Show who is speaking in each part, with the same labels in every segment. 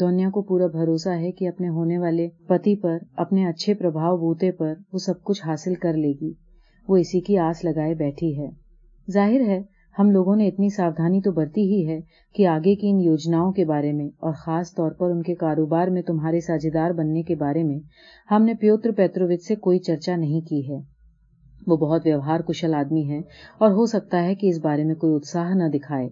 Speaker 1: دونیا کو پورا بھروسہ ہے کہ اپنے ہونے والے پتی پر، اپنے اچھے پربھاؤ بوتے پر وہ سب کچھ حاصل کر لے گی۔ وہ اسی کی آس لگائے بیٹھی ہے۔ ظاہر ہے، ہم لوگوں نے اتنی ساودھانی تو برتی ہی ہے کہ آگے کی ان یوجناؤں کے بارے میں اور خاص طور پر ان کے کاروبار میں تمہارے ساجھیدار بننے کے بارے میں ہم نے پیوتر پیتروچ سے کوئی چرچا نہیں کی ہے۔ وہ بہت ویوہار کشل آدمی ہے اور ہو سکتا ہے کہ اس بارے میں کوئی اتساہ نہ دکھائے۔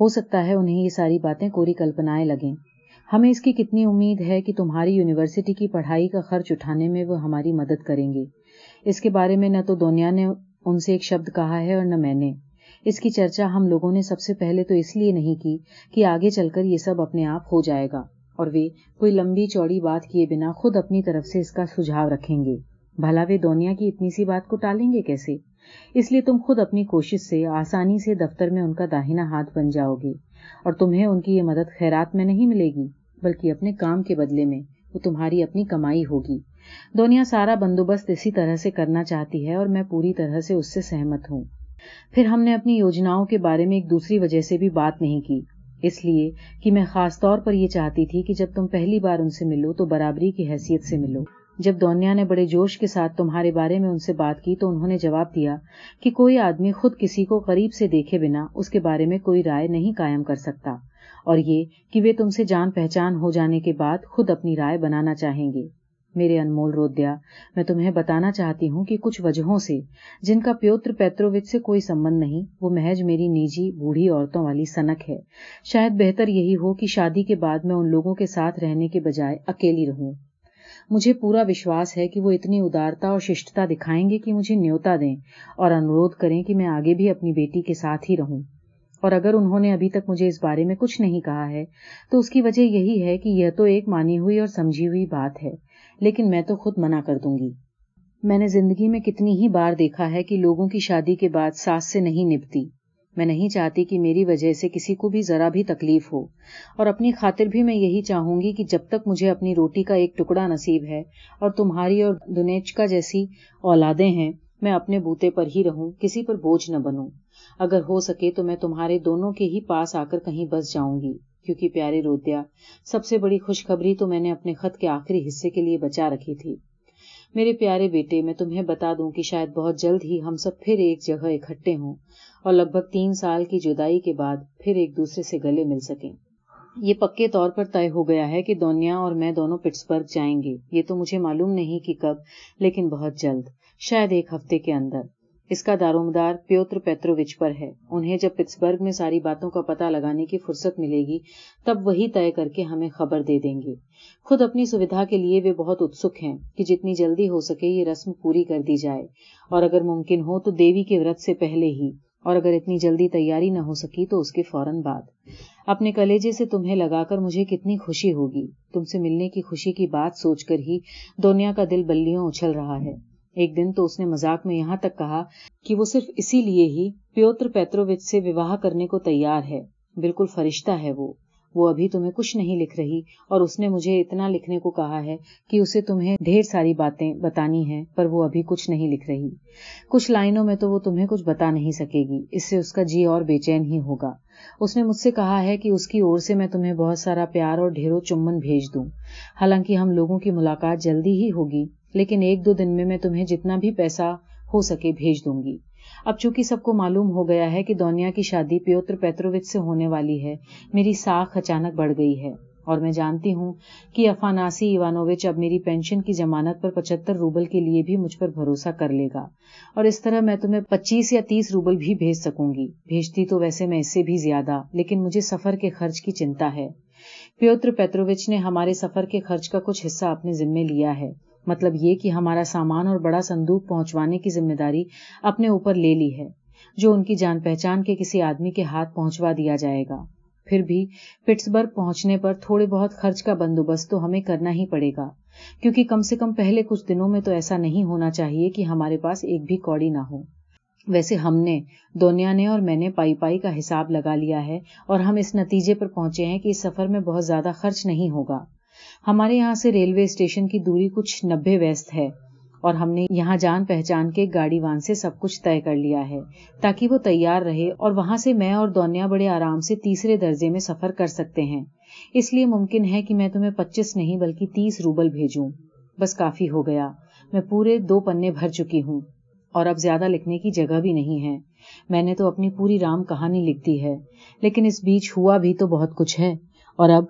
Speaker 1: ہو سکتا ہے انہیں یہ ساری باتیں کوری کلپنائیں لگیں۔ ہمیں اس کی کتنی امید ہے کہ تمہاری یونیورسٹی کی پڑھائی کا خرچ اٹھانے میں وہ ہماری مدد کریں گے۔ اس کے بارے میں نہ تو دونیا نے ان سے ایک شبد کہا ہے اور نہ میں نے۔ اس کی چرچا ہم لوگوں نے سب سے پہلے تو اس لیے نہیں کی کہ آگے چل کر یہ سب اپنے آپ ہو جائے گا اور وہ کوئی لمبی چوڑی بات کیے بنا خود اپنی طرف سے اس کا سجھاؤ رکھیں گے۔ بھلا وہ دنیا کی اتنی سی بات کو ٹالیں گے کیسے؟ اس لیے تم خود اپنی کوشش سے آسانی سے دفتر میں ان کا داہنا ہاتھ بن جاؤ گے اور تمہیں ان کی یہ مدد خیرات میں نہیں ملے گی۔ بلکہ اپنے کام کے بدلے میں وہ تمہاری اپنی کمائی ہوگی۔ دنیا سارا بندوبست اسی طرح سے کرنا چاہتی ہے اور میں پوری طرح سے اس سے سہمت ہوں۔ پھر ہم نے اپنی یوجناؤں کے بارے میں ایک دوسری وجہ سے بھی بات نہیں کی۔ اس لیے کہ میں خاص طور پر یہ چاہتی تھی کہ جب تم پہلی بار ان سے ملو تو برابری کی حیثیت سے ملو۔ جب دونیا نے بڑے جوش کے ساتھ تمہارے بارے میں ان سے بات کی تو انہوں نے جواب دیا کہ کوئی آدمی خود کسی کو قریب سے دیکھے بنا اس کے بارے میں کوئی رائے نہیں قائم کر سکتا۔ اور یہ کہ وہ تم سے جان پہچان ہو جانے کے بعد خود اپنی رائے بنانا چاہیں گے۔ میرے انمول رودیا، میں تمہیں بتانا چاہتی ہوں کہ کچھ وجہوں سے جن کا پیوتر پیتروچ سے کوئی سمبند نہیں، وہ محض میری نجی بوڑھی عورتوں والی سنک ہے۔ شاید بہتر یہی ہو کہ شادی کے بعد میں ان لوگوں کے ساتھ رہنے کے بجائے اکیلی رہوں۔ مجھے پورا وشواس ہے کہ وہ اتنی ادارتا اور ششٹتا دکھائیں گے کہ مجھے نیوتا دیں اور انورودھ کریں کہ میں آگے بھی اپنی بیٹی کے ساتھ ہی رہوں۔ اور اگر انہوں نے ابھی تک مجھے اس بارے میں کچھ نہیں کہا ہے، تو اس کی وجہ یہی ہے کہ یہ تو ایک مانی ہوئی اور سمجھی ہوئی بات ہے، لیکن میں تو خود منع کر دوں گی۔ میں نے زندگی میں کتنی ہی بار دیکھا ہے کہ لوگوں کی شادی کے بعد ساس سے نہیں نپتی۔ میں نہیں چاہتی کہ میری وجہ سے کسی کو بھی ذرا بھی تکلیف ہو۔ اور اپنی خاطر بھی میں یہی چاہوں گی کہ جب تک مجھے اپنی روٹی کا ایک ٹکڑا نصیب ہے اور تمہاری اور دنیچ کا جیسی اولادیں ہیں میں اپنے بوتے پر ہی رہوں، کسی پر بوجھ نہ بنوں۔ اگر ہو سکے تو میں تمہارے دونوں کے ہی پاس آ کر کہیں بس جاؤں گی، کیونکہ پیارے رودیا سب سے بڑی خوشخبری تو میں نے اپنے خط کے آخری حصے کے لیے بچا رکھی تھی۔ میرے پیارے بیٹے، میں تمہیں بتا دوں کہ شاید بہت جلد ہی ہم سب پھر ایک جگہ اکٹھے ہوں اور لگ بھگ تین سال کی جدائی کے بعد پھر ایک دوسرے سے گلے مل سکیں۔ یہ پکے طور پر طے ہو گیا ہے کہ دونیا اور میں دونوں پٹسبرگ جائیں گے۔ یہ تو مجھے معلوم نہیں کہ کب، لیکن بہت جلد۔ شاید ایک ہفتے کے اندر۔ اس کا دارومدار پیوتر پیتروچ پر ہے۔ انہیں جب پٹسبرگ میں ساری باتوں کا پتہ لگانے کی فرصت ملے گی، تب وہی طے کر کے ہمیں خبر دے دیں گے۔ خود اپنی سویدھا کے لیے وہ بہت اتسک ہیں کہ جتنی جلدی ہو سکے یہ رسم پوری کر دی جائے۔ اور اگر ممکن ہو تو دیوی کے ورت سے پہلے ہی۔ اور اگر اتنی جلدی تیاری نہ ہو سکی تو اس کے فوراً بعد۔ اپنے کلیجے سے تمہیں لگا کر مجھے کتنی خوشی ہوگی۔ تم سے ملنے کی خوشی کی بات سوچ کر ہی دنیا کا دل بلیوں اچھل رہا ہے۔ ایک دن تو اس نے مزاق میں یہاں تک کہا کہ وہ صرف اسی لیے ہی پیوتر پیتروچ سے وواہ کرنے کو تیار ہے۔ بالکل فرشتہ ہے وہ۔ وہ ابھی تمہیں کچھ نہیں لکھ رہی اور اس نے مجھے اتنا لکھنے کو کہا ہے کہ اسے تمہیں ڈھیر ساری باتیں بتانی ہیں، پر وہ ابھی کچھ نہیں لکھ رہی۔ کچھ لائنوں میں تو وہ تمہیں کچھ بتا نہیں سکے گی۔ اس سے اس کا جی اور بے چین ہی ہوگا۔ اس نے مجھ سے کہا ہے کہ اس کی اور سے میں تمہیں بہت سارا پیار اور ڈھیروں چمن بھیج دوں۔ حالانکہ ہم لوگوں کی ملاقات جلدی ہی ہوگی۔ لیکن ایک دو دن میں میں تمہیں جتنا بھی پیسہ ہو سکے بھیج دوں گی۔ اب چونکہ سب کو معلوم ہو گیا ہے کہ دونیا کی شادی پیوتر پیتروچ سے ہونے والی ہے، میری ساکھ اچانک بڑھ گئی ہے اور میں جانتی ہوں کہ افاناسی ایوانوچ اب میری پینشن کی ضمانت پر پچہتر روبل کے لیے بھی مجھ پر بھروسہ کر لے گا۔ اور اس طرح میں تمہیں پچیس یا تیس روبل بھی بھیج سکوں گی۔ بھیجتی تو ویسے میں اس سے بھی زیادہ، لیکن مجھے سفر کے خرچ کی چنتا ہے۔ پیوتر پیتروچ نے ہمارے سفر کے خرچ کا کچھ حصہ اپنے ذمے لیا ہے۔ مطلب یہ کہ ہمارا سامان اور بڑا صندوق پہنچوانے کی ذمہ داری اپنے اوپر لے لی ہے، جو ان کی جان پہچان کے کسی آدمی کے ہاتھ پہنچوا دیا جائے گا۔ پھر بھی پٹسبرگ پہنچنے پر تھوڑے بہت خرچ کا بندوبست تو ہمیں کرنا ہی پڑے گا، کیونکہ کم سے کم پہلے کچھ دنوں میں تو ایسا نہیں ہونا چاہیے کہ ہمارے پاس ایک بھی کوڑی نہ ہو۔ ویسے ہم نے، دونیا نے اور میں نے پائی پائی کا حساب لگا لیا ہے اور ہم اس نتیجے پر پہنچے ہیں کہ اس سفر میں بہت زیادہ خرچ نہیں ہوگا۔ ہمارے یہاں سے ریلوے اسٹیشن کی دوری کچھ نبے ویست ہے اور ہم نے یہاں جان پہچان کے گاڑی وان سے سب کچھ طے کر لیا ہے تاکہ وہ تیار رہے اور وہاں سے میں اور دونیا بڑے آرام سے تیسرے درجے میں سفر کر سکتے ہیں۔ اس لیے ممکن ہے کہ میں تمہیں پچیس نہیں بلکہ تیس روبل بھیجوں۔ بس کافی ہو گیا۔ میں پورے دو پنے بھر چکی ہوں اور اب زیادہ لکھنے کی جگہ بھی نہیں ہے۔ میں نے تو اپنی پوری رام کہانی لکھ دی ہے، لیکن اس بیچ ہوا بھی تو بہت کچھ ہے۔ اور اب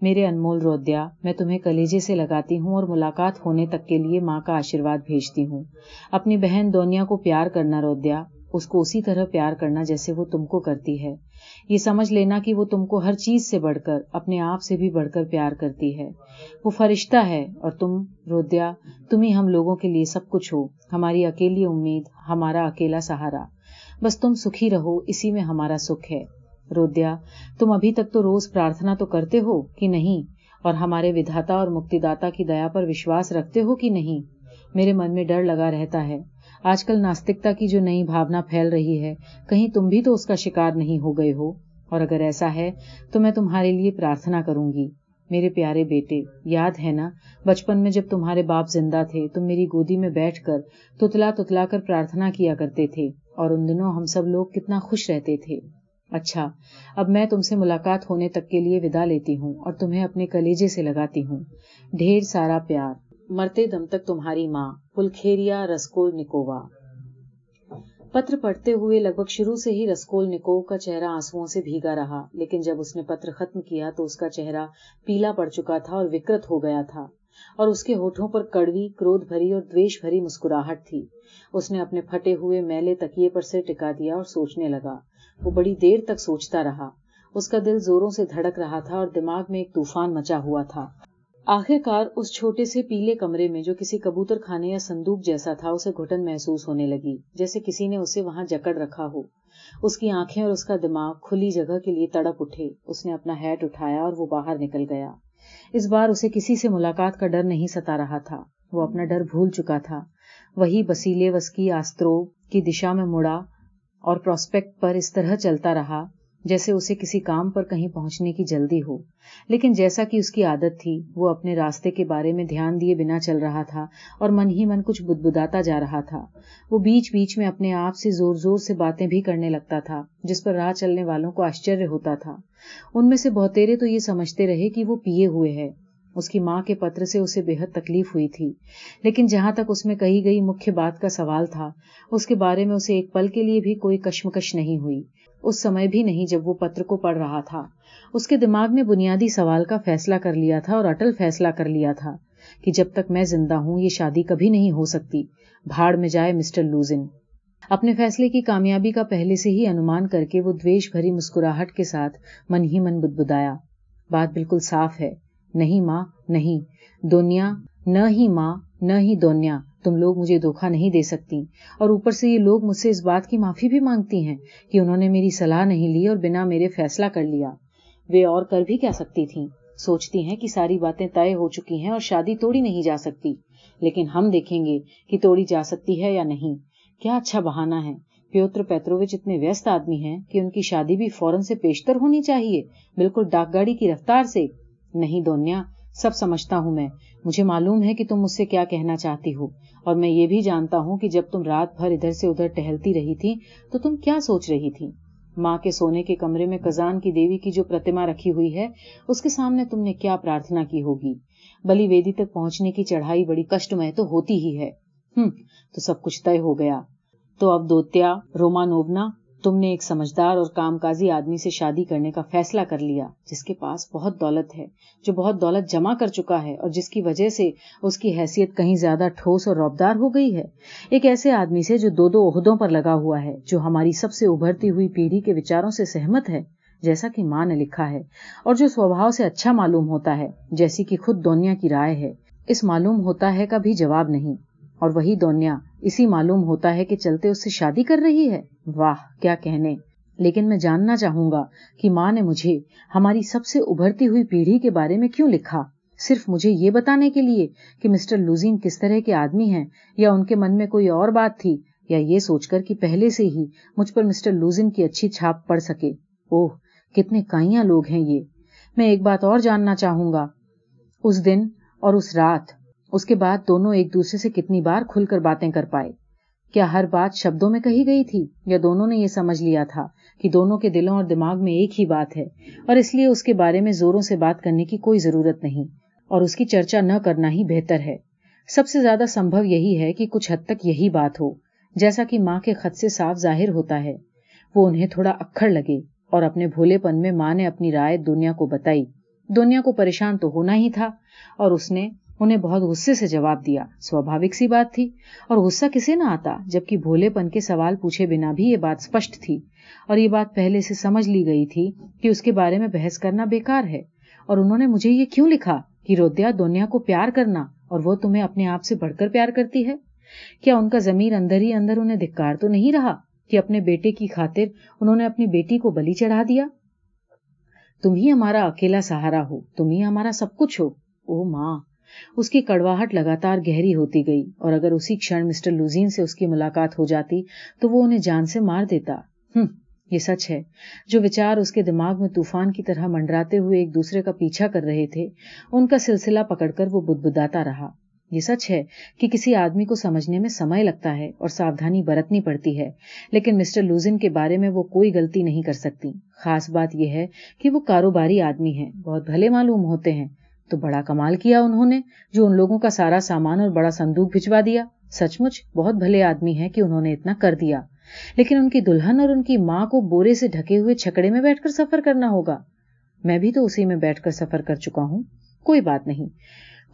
Speaker 1: میرے انمول رودیا، میں تمہیں کلیجے سے لگاتی ہوں اور ملاقات ہونے تک کے لیے ماں کا آشیرواد بھیجتی ہوں۔ اپنی بہن دونیا کو پیار کرنا رودیا، اس کو اسی طرح پیار کرنا جیسے وہ تم کو کرتی ہے۔ یہ سمجھ لینا کہ وہ تم کو ہر چیز سے بڑھ کر، اپنے آپ سے بھی بڑھ کر پیار کرتی ہے۔ وہ فرشتہ ہے اور تم، رودیا، تم ہی ہم لوگوں کے لیے سب کچھ ہو۔ ہماری اکیلی امید، ہمارا اکیلا سہارا۔ بس تم سکھی رہو، اسی میں ہمارا سکھ ہے۔ رودیا، تم ابھی تک تو روز پرارتھنا تو کرتے ہو کہ نہیں؟ اور ہمارے ودھاتا اور مکتی داتا کی دیا پر وشواس رکھتے ہو کہ نہیں؟ میرے من میں ڈر لگا رہتا ہے۔ آج کل ناستکتا کی جو نئی بھاونا پھیل رہی ہے، کہیں تم بھی تو اس کا شکار نہیں ہو گئے ہو۔ اور اگر ایسا ہے، تو میں تمہارے لیے پرارتھنا کروں گی۔ میرے پیارے بیٹے، یاد ہے نا؟ بچپن میں جب تمہارے باپ زندہ تھے، تم میری گودی میں بیٹھ کر تتلا تتلا کر پرارتھنا کیا کرتے تھے۔ اور ان دنوں ہم سب لوگ کتنا خوش رہتے تھے۔ اچھا اب میں تم سے ملاقات ہونے تک کے لیے ودا لیتی ہوں اور تمہیں اپنے کلیجے سے لگاتی ہوں۔ ڈھیر سارا پیار۔ مرتے دم تک تمہاری ماں، پلکھیریا رسکول نکووا۔ پتر پڑھتے ہوئے لگ بھگ شروع سے ہی رسکول نکو کا چہرہ آنسو سے بھیگا رہا، لیکن جب اس نے پتر ختم کیا تو اس کا چہرہ پیلا پڑ چکا تھا اور وکرت ہو گیا تھا۔ اور اس کے ہوٹوں پر کڑوی کرودھ بھری اور دویش بھری مسکراہٹ تھی۔ اس نے اپنے پھٹے ہوئے میلے تکیے پر سر ٹکا دیا اور سوچنے لگا وہ بڑی دیر تک سوچتا رہا۔ اس کا دل زوروں سے دھڑک رہا تھا اور دماغ میں ایک طوفان مچا ہوا تھا۔ آخر کار اس چھوٹے سے پیلے کمرے میں جو کسی کبوتر کھانے یا صندوق جیسا تھا، اسے گھٹن محسوس ہونے لگی، جیسے کسی نے اسے وہاں جکڑ رکھا ہو۔ اس کی آنکھیں اور اس کا دماغ کھلی جگہ کے لیے تڑپ اٹھے۔ اس نے اپنا ہیٹ اٹھایا اور وہ باہر نکل گیا۔ اس بار اسے کسی سے ملاقات کا ڈر نہیں ستا رہا تھا۔ وہ اپنا ڈر بھول چکا تھا۔ وہی بسیلے وسکی آسترو کی دشا میں مڑا اور پروسپیکٹ پر اس طرح چلتا رہا جیسے اسے کسی کام پر کہیں پہنچنے کی جلدی ہو۔ لیکن جیسا کہ اس کی عادت تھی، وہ اپنے راستے کے بارے میں دھیان دیے بنا چل رہا تھا اور من ہی من کچھ بدبداتا جا رہا تھا۔ وہ بیچ بیچ میں اپنے آپ سے زور زور سے باتیں بھی کرنے لگتا تھا، جس پر راہ چلنے والوں کو آشچر ہوتا تھا۔ ان میں سے بہتےرے تو یہ سمجھتے رہے کہ وہ پیے ہوئے ہے اس کی ماں کے پتر سے اسے بے حد تکلیف ہوئی تھی۔ لیکن جہاں تک اس میں کہی گئی مکھیہ بات کا سوال تھا، اس کے بارے میں اسے ایک پل کے لیے بھی کوئی کشمکش نہیں ہوئی۔ اس سمے بھی نہیں جب وہ پتر کو پڑھ رہا تھا۔ اس کے دماغ میں بنیادی سوال کا فیصلہ کر لیا تھا اور اٹل فیصلہ کر لیا تھا کہ جب تک میں زندہ ہوں، یہ شادی کبھی نہیں ہو سکتی۔ بھاڑ میں جائے مسٹر لوزن۔ اپنے فیصلے کی کامیابی کا پہلے سے ہی انمان کر کے وہ دویش بھری مسکراہٹ کے ساتھ من ہی من بدبدایا۔ بات بالکل صاف ہے۔ نہیں ماں، نہیں۔ دنیا، نہ ہی ماں، نہ ہی دونیا تم لوگ مجھے دھوکھا نہیں دے سکتی۔ اور اوپر سے یہ لوگ مجھ سے اس بات کی معافی بھی مانگتی ہیں کہ انہوں نے میری صلاح نہیں لی اور بنا میرے فیصلہ کر لیا۔ وہ اور کر بھی کیا سکتی تھیں۔ سوچتی ہیں کہ ساری باتیں طے ہو چکی ہیں اور شادی توڑی نہیں جا سکتی۔ لیکن ہم دیکھیں گے کہ توڑی جا سکتی ہے یا نہیں۔ کیا اچھا بہانا ہے۔ پیوتر پیتروچ اتنے ویست آدمی ہیں کہ ان کی شادی بھی فوراً سے پیشتر ہونی چاہیے۔ بالکل ڈاک گاڑی کی رفتار سے۔ نہیں دونیا، سب سمجھتا ہوں میں۔ مجھے معلوم ہے کہ تم مجھ سے کیا کہنا چاہتی ہو، اور میں یہ بھی جانتا ہوں کہ جب تم رات بھر ادھر سے ادھر ٹہلتی رہی تھی، تو تم کیا سوچ رہی تھی؟ ماں کے سونے کے کمرے میں کزان کی دیوی کی جو پرتما رکھی ہوئی ہے، اس کے سامنے تم نے کیا پرارتھنا کی ہوگی؟ بلی ویدی تک پہنچنے کی چڑھائی بڑی کشٹ میں تو ہوتی ہی ہے۔ ہم تو سب کچھ طے ہو گیا۔ تو اب دوتیا رومانونا تم نے ایک سمجھدار اور کام کازی آدمی سے شادی کرنے کا فیصلہ کر لیا، جس کے پاس بہت دولت ہے، جو بہت دولت جمع کر چکا ہے اور جس کی وجہ سے اس کی حیثیت کہیں زیادہ ٹھوس اور روبدار ہو گئی ہے۔ ایک ایسے آدمی سے جو دو دو عہدوں پر لگا ہوا ہے، جو ہماری سب سے ابھرتی ہوئی پیڑھی کے وچاروں سے سہمت ہے، جیسا کہ ماں نے لکھا ہے، اور جو سوبھاؤ سے اچھا معلوم ہوتا ہے، جیسی کہ خود دنیا کی رائے ہے۔ اس معلوم ہوتا ہے کا بھی جواب نہیں، اور وہی دونیا اسی معلوم ہوتا ہے کہ چلتے اس سے شادی کر رہی ہے۔ واہ، کیا کہنے۔ لیکن میں جاننا چاہوں گا کہ ماں نے مجھے ہماری سب سے ابھرتی ہوئی پیڑھی کے بارے میں کیوں لکھا۔ صرف مجھے یہ بتانے کے لیے کہ مسٹر لوزین کس طرح کے آدمی ہیں یا ان کے من میں کوئی اور بات تھی یا یہ سوچ کر کہ پہلے سے ہی مجھ پر مسٹر لوزین کی اچھی چھاپ پڑ سکے۔ اوہ، کتنے کائیاں لوگ ہیں یہ۔ میں ایک بات اور جاننا چاہوں گا۔ اس دن اور اس رات اس کے بعد دونوں ایک دوسرے سے کتنی بار کھل کر باتیں کر پائے۔ کیا ہر بات شبدوں میں کہی گئی تھی یا دونوں نے یہ سمجھ لیا تھا کہ دونوں کے دلوں اور دماغ میں ایک ہی بات ہے اور اس لیے اس کے بارے میں زوروں سے بات کرنے کی کوئی ضرورت نہیں اور اس کی چرچا نہ کرنا ہی بہتر ہے۔ سب سے زیادہ سمبھو یہی ہے کہ کچھ حد تک یہی بات ہو، جیسا کہ ماں کے خط سے صاف ظاہر ہوتا ہے۔ وہ انہیں تھوڑا اکھڑ لگے اور اپنے بھولے پن میں ماں نے اپنی رائے دنیا کو بتائی۔ دنیا کو پریشان تو ہونا ہی تھا اور اس نے انہیں بہت غصے سے جواب دیا۔ سوبھاوک سی بات تھی اور غصہ کسے نہ آتا جبکہ بھولے پن کے سوال پوچھے بنا بھی یہ بات اسپشٹ تھی۔ اور یہ بات پہلے سے سمجھ لی گئی تھی کہ اس کے بارے میں بحث کرنا بیکار ہے۔ اور انہوں نے مجھے یہ کیوں لکھا کہ رودیا دنیا کو پیار کرنا اور وہ تمہیں اپنے آپ سے بڑھ کر پیار کرتی ہے؟ کیا ان کا ضمیر اندر ہی اندر انہیں دھکار تو نہیں رہا کہ اپنے بیٹے کی خاطر انہوں نے اپنی بیٹی کو بلی چڑھا دیا؟ تم ہی ہمارا اکیلا سہارا ہو، تم ہی ہمارا سب کچھ ہو۔ او ماں اس کی کڑواہٹ لگاتار گہری ہوتی گئی اور اگر اسی کھڑ مسٹر لوزین سے اس کی ملاقات ہو جاتی تو وہ انہیں جان سے مار دیتا۔ ہم، یہ سچ ہے۔ جو وچار اس کے دماغ میں طوفان کی طرح منڈراتے ہوئے ایک دوسرے کا پیچھا کر رہے تھے، ان کا سلسلہ پکڑ کر وہ بدبداتا رہا۔ یہ سچ ہے کہ کسی آدمی کو سمجھنے میں سمے لگتا ہے اور ساودھانی برتنی پڑتی ہے، لیکن مسٹر لوزن کے بارے میں وہ کوئی غلطی نہیں کر سکتی۔ خاص بات یہ ہے کہ وہ کاروباری آدمی ہے بہت بھلے معلوم ہوتے ہیں۔ تو بڑا کمال کیا انہوں نے جو ان لوگوں کا سارا سامان اور بڑا صندوق بھجوا دیا۔ سچ مچ بہت بھلے آدمی ہے کہ انہوں نے اتنا کر دیا۔ لیکن ان کی دلہن اور ان کی ماں کو بورے سے ڈھکے ہوئے چھکڑے میں بیٹھ کر سفر کرنا ہوگا۔ میں بھی تو اسی میں بیٹھ کر سفر کر چکا ہوں۔ کوئی بات نہیں۔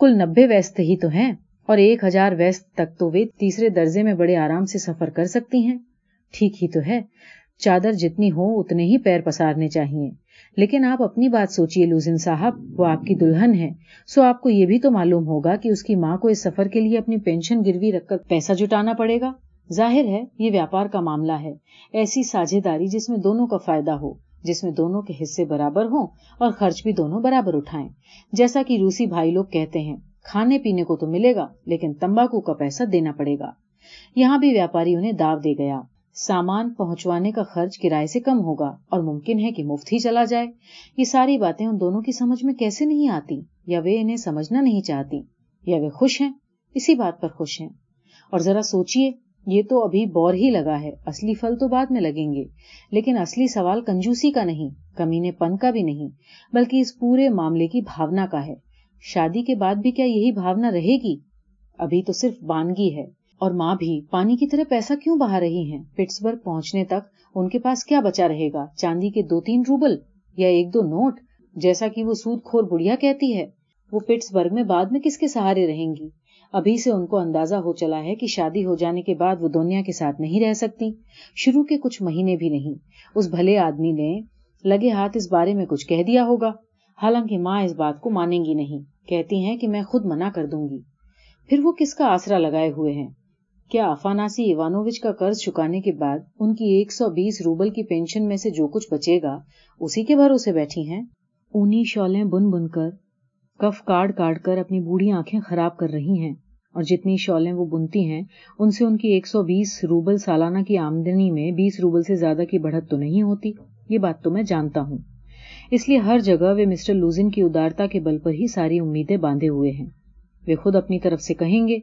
Speaker 1: کل نبے ویست ہی تو ہیں اور ایک ہزار ویست تک تو وہ تیسرے درجے میں بڑے آرام سے سفر کر سکتی ہیں۔ ٹھیک ہی تو ہے۔ چادر جتنی ہو اتنے ہی پیر پسارنے چاہیے۔ لیکن آپ اپنی بات سوچیے لوزن صاحب، وہ آپ کی دلہن ہے سو آپ کو یہ بھی تو معلوم ہوگا کہ اس کی ماں کو اس سفر کے لیے اپنی پینشن گروی رکھ کر پیسہ جٹانا پڑے گا۔ ظاہر ہے، یہ ویاپار کا معاملہ ہے۔ ایسی ساجھے داری جس میں دونوں کا فائدہ ہو، جس میں دونوں کے حصے برابر ہوں اور خرچ بھی دونوں برابر اٹھائیں۔ جیسا کہ روسی بھائی لوگ کہتے ہیں، کھانے پینے کو تو ملے گا، لیکن تمباکو کا پیسہ دینا پڑے گا۔ یہاں بھی ویاپاری انہیں داو دے گیا۔ سامان پہنچوانے کا خرچ کرائے سے کم ہوگا اور ممکن ہے کہ مفت ہی چلا جائے۔ یہ ساری باتیں ان دونوں کی سمجھ میں کیسے نہیں آتی؟ یا وہ انہیں سمجھنا نہیں چاہتی؟ یا وہ خوش ہیں؟ اسی بات پر خوش ہیں۔ اور ذرا سوچئے، یہ تو ابھی بور ہی لگا ہے۔ اصلی پھل تو بعد میں لگیں گے۔ لیکن اصلی سوال کنجوسی کا نہیں، کمینے پن کا بھی نہیں، بلکہ اس پورے معاملے کی بھاونا کا ہے۔ شادی کے بعد بھی کیا یہی بھاونا رہے گی؟ ابھی تو صرف بانگی ہے۔ اور ماں بھی، پانی کی طرح پیسہ کیوں بہا رہی ہیں؟ پٹسبرگ پہنچنے تک ان کے پاس کیا بچا رہے گا؟ چاندی کے دو تین روبل یا ایک دو نوٹ؟ جیسا کہ وہ سود کھور بڑھیا کہتی ہے۔ وہ پٹسبرگ میں بعد میں کس کے سہارے رہیں گی؟ ابھی سے ان کو اندازہ ہو چلا ہے کہ شادی ہو جانے کے بعد وہ دنیا کے ساتھ نہیں رہ سکتی۔ شروع کے کچھ مہینے بھی نہیں۔ اس بھلے آدمی نے لگے ہاتھ اس بارے میں کچھ کہہ دیا ہوگا۔ حالانکہ ماں اس بات کو مانیں گی نہیں۔ کہتی ہیں کہ میں خود منع کر دوں گی۔ پھر وہ کس کا آسرا لگائے ہوئے ہیں؟ کیا افاناسی ایوانووچ کا قرض چکانے کے بعد ان کی ایک سو بیس روبل کی پینشن میں سے جو کچھ بچے گا، اسی کے بھروسے بیٹھی ہیں؟ اونی شولیں بن بن کر کف کاٹ کاٹ کر اپنی بوڑھی آنکھیں خراب کر رہی ہیں اور جتنی شولیں وہ بنتی ہیں، ان سے ان کی ایک سو بیس روبل سالانہ کی آمدنی میں بیس روبل سے زیادہ کی بڑھت تو نہیں ہوتی؟ یہ بات تو میں جانتا ہوں۔ اس لیے ہر جگہ وہ مسٹر لوزن کی ادارتا کے بل پر ہی ساری امیدیں باندھے ہوئے ہیں۔ وہ خود اپنی طرف سے کہیں گے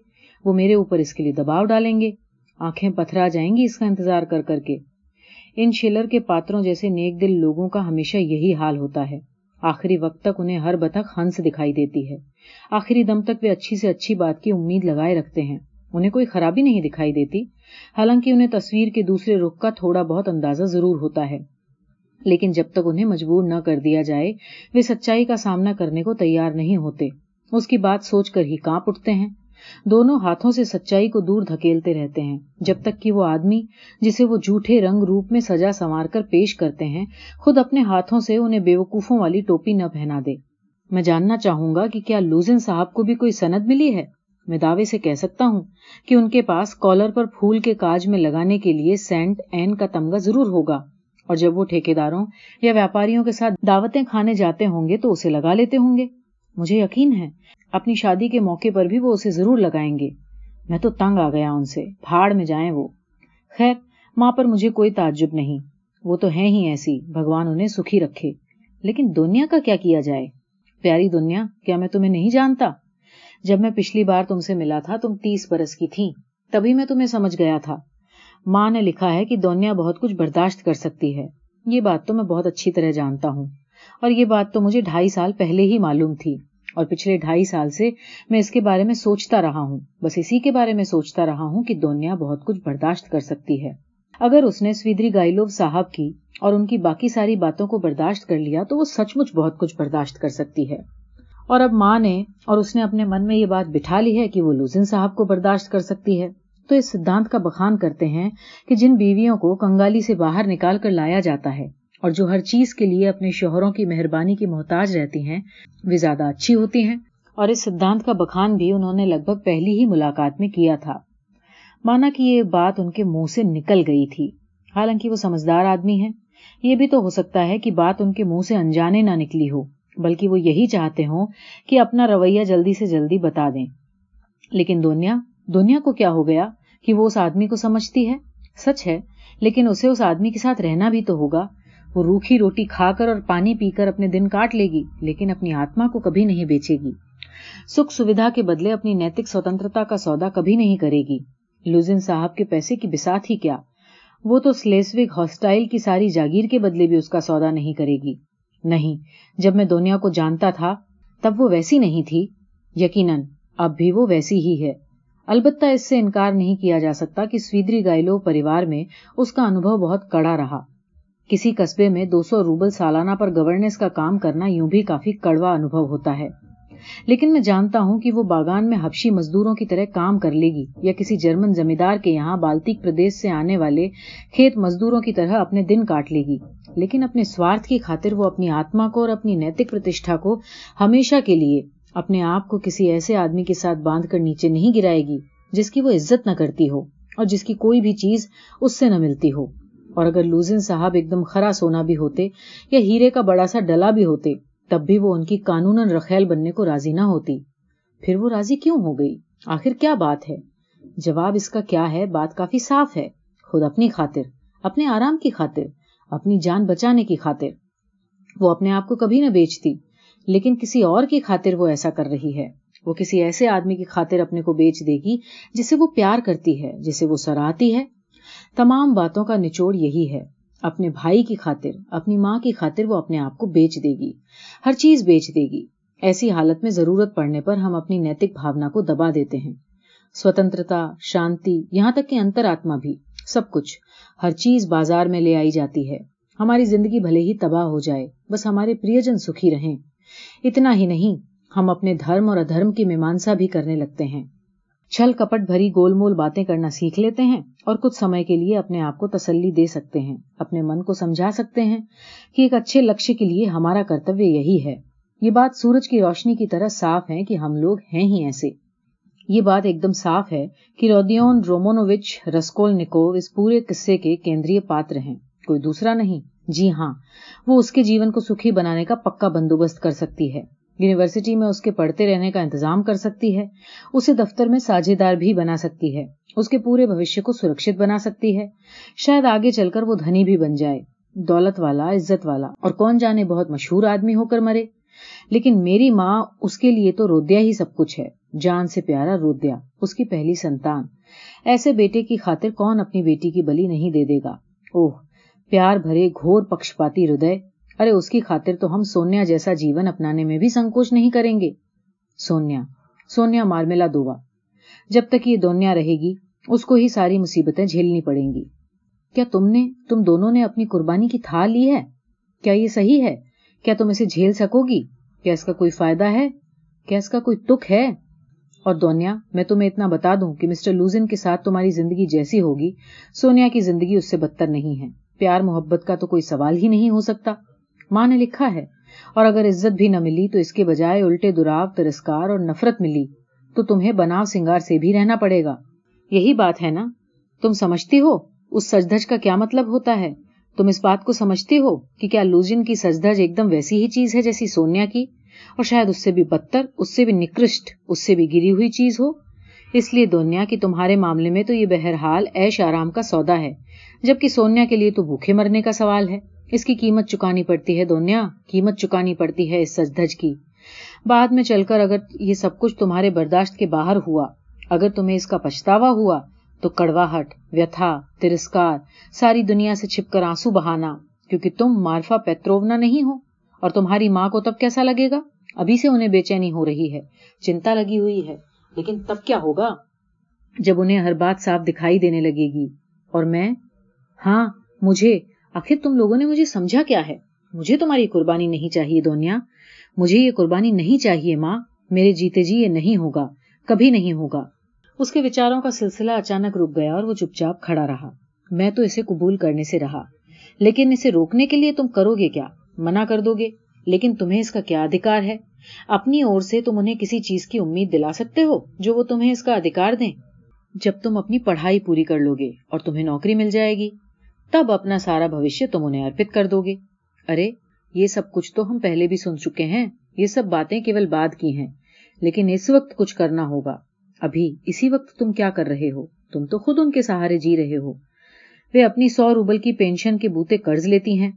Speaker 1: وہ میرے اوپر اس کے لیے دباؤ ڈالیں گے۔ آنکھیں پتھرا جائیں گی اس کا انتظار کر کر کے۔ ان شلر کے پاتروں جیسے نیک دل لوگوں کا ہمیشہ یہی حال ہوتا ہے۔ آخری وقت تک انہیں ہر بتک ہنس دکھائی دیتی ہے۔ آخری دم تک وہ اچھی سے اچھی بات کی امید لگائے رکھتے ہیں۔ انہیں کوئی خرابی نہیں دکھائی دیتی۔ حالانکہ انہیں تصویر کے دوسرے رخ کا تھوڑا بہت اندازہ ضرور ہوتا ہے۔ لیکن جب تک انہیں مجبور نہ کر دیا جائے، وہ سچائی کا سامنا کرنے کو تیار نہیں ہوتے۔ اس کی بات سوچ کر ہی کانپ اٹھتے ہیں۔ دونوں ہاتھوں سے سچائی کو دور دھکیلتے رہتے ہیں۔ جب تک کہ وہ آدمی جسے وہ جھوٹے رنگ روپ میں سجا سنوار کر پیش کرتے ہیں، خود اپنے ہاتھوں سے انہیں بیوقوفوں والی ٹوپی نہ پہنا دے۔ میں جاننا چاہوں گا کہ کیا لوزن صاحب کو بھی کوئی سند ملی ہے؟ میں دعوے سے کہہ سکتا ہوں کہ ان کے پاس کالر پر پھول کے کاج میں لگانے کے لیے سینٹ این کا تمغہ ضرور ہوگا۔ اور جب وہ ٹھیکیداروں یا ویاپاریوں کے ساتھ دعوتیں کھانے جاتے ہوں گے تو اسے لگا لیتے ہوں گے۔ مجھے یقین ہے اپنی شادی کے موقع پر بھی وہ اسے ضرور لگائیں گے۔ میں تو تنگ آ گیا ان سے۔ بھاڑ میں جائیں وہ۔ خیر، ماں پر مجھے کوئی تعجب نہیں۔ وہ تو ہیں ہی ایسی۔ بھگوان انہیں سکھی رکھے۔ لیکن دنیا کا کیا کیا جائے؟ پیاری دنیا، کیا میں تمہیں نہیں جانتا؟ جب میں پچھلی بار تم سے ملا تھا، تم تیس برس کی تھی تبھی میں تمہیں سمجھ گیا تھا۔ ماں نے لکھا ہے کہ دنیا بہت کچھ برداشت کر سکتی ہے۔ یہ بات تو میں بہت اچھی طرح جانتا ہوں۔ اور یہ بات تو مجھے ڈھائی سال پہلے ہی معلوم تھی۔ اور پچھلے ڈھائی سال سے میں اس کے بارے میں سوچتا رہا ہوں۔ بس اسی کے بارے میں سوچتا رہا ہوں کہ دنیا بہت کچھ برداشت کر سکتی ہے۔ اگر اس نے سویدری گائیلوب صاحب کی اور ان کی باقی ساری باتوں کو برداشت کر لیا تو وہ سچ مچ بہت کچھ برداشت کر سکتی ہے۔ اور اب ماں نے اور اس نے اپنے من میں یہ بات بٹھا لی ہے کہ وہ لوزن صاحب کو برداشت کر سکتی ہے۔ تو اس سدھانت کا بخان کرتے ہیں کہ جن بیویوں کو کنگالی سے باہر نکال کر لایا جاتا ہے۔ اور جو ہر چیز کے لیے اپنے شوہروں کی مہربانی کی محتاج رہتی ہیں، وہ زیادہ اچھی ہوتی ہیں۔ اور اس سدھانت کا بخان بھی انہوں نے لگ بھگ پہلی ہی ملاقات میں کیا تھا۔ مانا کہ یہ بات ان کے منہ سے نکل گئی تھی۔ حالانکہ وہ سمجھدار آدمی ہیں۔ یہ بھی تو ہو سکتا ہے کہ بات ان کے منہ سے انجانے نہ نکلی ہو، بلکہ وہ یہی چاہتے ہوں کہ اپنا رویہ جلدی سے جلدی بتا دیں۔ لیکن دنیا دنیا کو کیا ہو گیا کہ وہ اس آدمی کو سمجھتی ہے؟ سچ ہے، لیکن اسے اس آدمی کے ساتھ رہنا بھی تو ہوگا۔ وہ روکھی روٹی کھا کر اور پانی پی کر اپنے دن کاٹ لے گی، لیکن اپنی آتما کو کبھی نہیں بیچے گی۔ سکھ سویدھا کے بدلے اپنی نیتک سوتنترتا کا سودا کبھی نہیں کرے گی۔ لوزن صاحب کے پیسے کی بسات ہی کیا۔ وہ تو سلیسوک ہاسٹائل کی ساری جاگیر کے بدلے بھی اس کا سودا نہیں کرے گی۔ نہیں، جب میں دنیا کو جانتا تھا، تب وہ ویسی نہیں تھی۔ یقیناً، اب بھی وہ ویسی ہی ہے۔ البتہ اس سے انکار نہیں کیا جا سکتا کہ سویدری گائلو پریوار میں اس کا انبھو بہت کڑا رہا۔ کسی قصبے میں دو سو روبل سالانہ پر گورننس کا کام کرنا یوں بھی کافی کڑوا انبھو ہوتا ہے۔ لیکن میں جانتا ہوں کہ وہ باغان میں حبشی مزدوروں کی طرح کام کر لے گی یا کسی جرمن زمیندار کے یہاں بالتیک پردیش سے آنے والے کھیت مزدوروں کی طرح اپنے دن کاٹ لے گی۔ لیکن اپنے سوارتھ کی خاطر وہ اپنی آتما کو اور اپنی نیتک پرتیشٹھا کو ہمیشہ کے لیے اپنے آپ کو کسی ایسے آدمی کے ساتھ باندھ کر نیچے نہیں گرائے گی جس کی وہ عزت نہ کرتی ہو اور جس کی کوئی بھی چیز اس سے نہ ملتی ہو۔ اور اگر لوزن صاحب ایک دم خرا سونا بھی ہوتے یا ہیرے کا بڑا سا ڈلا بھی ہوتے، تب بھی وہ ان کی قانون رخیل بننے کو راضی نہ ہوتی۔ پھر وہ راضی کیوں ہو گئی؟ آخر کیا بات ہے؟ جواب اس کا کیا ہے؟ بات کافی صاف ہے۔ خود اپنی خاطر، اپنے آرام کی خاطر، اپنی جان بچانے کی خاطر۔ وہ اپنے آپ کو کبھی نہ بیچتی، لیکن کسی اور کی خاطر وہ ایسا کر رہی ہے۔ وہ کسی ایسے آدمی کی خاطر اپنے کو بیچ دے گی جسے وہ پیار کرتی ہے، جسے وہ سراہتی ہے۔ تمام باتوں کا نچوڑ یہی ہے۔ اپنے بھائی کی خاطر، اپنی ماں کی خاطر وہ اپنے آپ کو بیچ دے گی، ہر چیز بیچ دے گی۔ ایسی حالت میں ضرورت پڑنے پر ہم اپنی نیتک بھاونا کو دبا دیتے ہیں۔ سوتنترتا، شانتی، یہاں تک کہ انتر آتما بھی، سب کچھ ہر چیز بازار میں لے آئی جاتی ہے۔ ہماری زندگی بھلے ہی تباہ ہو جائے، بس ہمارے پریہ سکھی رہیں۔ اتنا ہی نہیں، ہم اپنے دھرم اور ادھرم کی میمانسا بھی کرنے لگتے ہیں۔ چھل کپٹ بھری گول مول باتیں کرنا سیکھ لیتے ہیں اور کچھ سمے کے لیے اپنے آپ کو تسلی دے سکتے ہیں، اپنے من کو سمجھا سکتے ہیں کہ ایک اچھے لکشیہ کے لیے ہمارا کرتویہ یہی ہے۔ یہ بات سورج کی روشنی کی طرح صاف ہے کہ ہم لوگ ہیں ہی ایسے۔ یہ بات ایک دم صاف ہے کہ رودیون رومونوچ رسکول نکو اس پورے قصے کے کیندری پاتر ہیں۔ کوئی دوسرا نہیں۔ جی ہاں وہ اس کے جیون کو سکھی بنانے کا پکا بندوبست کر سکتی ہے۔ یونیورسٹی میں اس کے پڑھتے رہنے کا انتظام کر سکتی ہے، اسے دفتر میں ساجھے دار بھی بنا سکتی ہے، اس کے پورے بھوشیہ کو سرکشت بنا سکتی ہے۔ شاید آگے چل کر وہ دھنی بھی بن جائے، دولت والا، عزت والا، اور کون جانے بہت مشہور آدمی ہو کر مرے۔ لیکن میری ماں اس کے لیے تو رودیا ہی سب کچھ ہے، جان سے پیارا رودیا، اس کی پہلی سنتان۔ ایسے بیٹے کی خاطر کون اپنی بیٹی کی بلی نہیں دے دے گا؟ اوہ، پیار بھرے گھور پکشپاتی ہدے ارے، اس کی خاطر تو ہم سونیا جیسا جیون اپنانے میں بھی سنکوچ نہیں کریں گے۔ سونیا سونیا مارملا دوا۔ جب تک یہ دونیا رہے گی، اس کو ہی ساری مصیبتیں جھیلنی پڑیں گی۔ کیا تم نے، تم دونوں نے اپنی قربانی کی تھا لی ہے؟ کیا یہ صحیح ہے؟ کیا تم اسے جھیل سکو گی؟ کیا اس کا کوئی فائدہ ہے؟ کیا اس کا کوئی تک ہے؟ اور دونیا، میں تمہیں اتنا بتا دوں کہ مسٹر لوزن کے ساتھ تمہاری زندگی جیسی ہوگی۔ سونیا کی زندگی اس سے بدتر نہیں ہے۔ پیار محبت کا تو کوئی سوال ہی نہیں ہو سکتا۔ ماں نے لکھا ہے، اور اگر عزت بھی نہ ملی تو اس کے بجائے الٹے دراو، ترسکار اور نفرت ملی، تو تمہیں بناو سنگار سے بھی رہنا پڑے گا۔ یہی بات ہے نا؟ تم سمجھتی ہو اس سجدج کا کیا مطلب ہوتا ہے؟ تم اس بات کو سمجھتی ہو کہ کیا لوجن کی سجدج ایک دم ویسی ہی چیز ہے جیسی سونیا کی؟ اور شاید اس سے بھی بدتر، اس سے بھی نکرشٹ، اس سے بھی گری ہوئی چیز ہو؟ اس لیے دونیا کی تمہارے معاملے میں تو یہ بہرحال ایش آرام کا سودا ہے، جبکہ سونیا کے لیے تو بھوکھے مرنے کا سوال ہے۔ اس کی قیمت چکانی پڑتی ہے دونیا، قیمت چکانی پڑتی ہے اس سجدھج کی۔ بعد میں چل کر اگر یہ سب کچھ تمہارے برداشت کے باہر ہوا، اگر تمہیں اس کا پچھتاوا ہوا، تو کڑواہٹ ویتھا، ترسکار، ساری دنیا سے چھپ کر آنسو بہانا، کیونکہ تم مارفا پیترونا نہیں ہو۔ اور تمہاری ماں کو تب کیسا لگے گا؟ ابھی سے انہیں بے چینی ہو رہی ہے، چنتا لگی ہوئی ہے۔ لیکن تب کیا ہوگا؟ جب انہیں ہر بات صاف دکھائی دینے لگے گی۔ اور میں؟ ہاں مجھے آخر تم لوگوں نے مجھے سمجھا کیا ہے؟ مجھے تمہاری قربانی نہیں چاہیے دنیا مجھے یہ قربانی نہیں چاہیے ماں۔ میرے جیتے جی یہ نہیں ہوگا۔ کبھی نہیں ہوگا۔ اس کے وچاروں کا سلسلہ اچانک رک گیا اور وہ چپ چاپ کھڑا رہا۔ میں تو اسے قبول کرنے سے رہا۔ لیکن اسے روکنے کے لیے تم کرو گے کیا؟ منع کر دو گے؟ لیکن تمہیں اس کا کیا ادھکار ہے؟ اپنی اور سے تم انہیں کسی چیز کی امید دلا سکتے ہو جو وہ تمہیں اس کا ادھکار دیں؟ جب تم اپنی پڑھائی پوری کر لو گے اور تمہیں نوکری مل جائے گی۔ تب اپنا سارا بھوشیہ تم انہیں ارپت کر دو گے۔ ارے، یہ سب کچھ تو ہم پہلے بھی سن چکے ہیں۔ یہ سب باتیں کیول بعد کی ہیں، لیکن اس وقت کچھ کرنا ہوگا۔ ابھی اسی وقت تم کیا کر رہے ہو؟ تم تو خود ان کے سہارے جی رہے ہو۔ وہ اپنی سو روبل کی پینشن کے بوتے قرض لیتی ہیں۔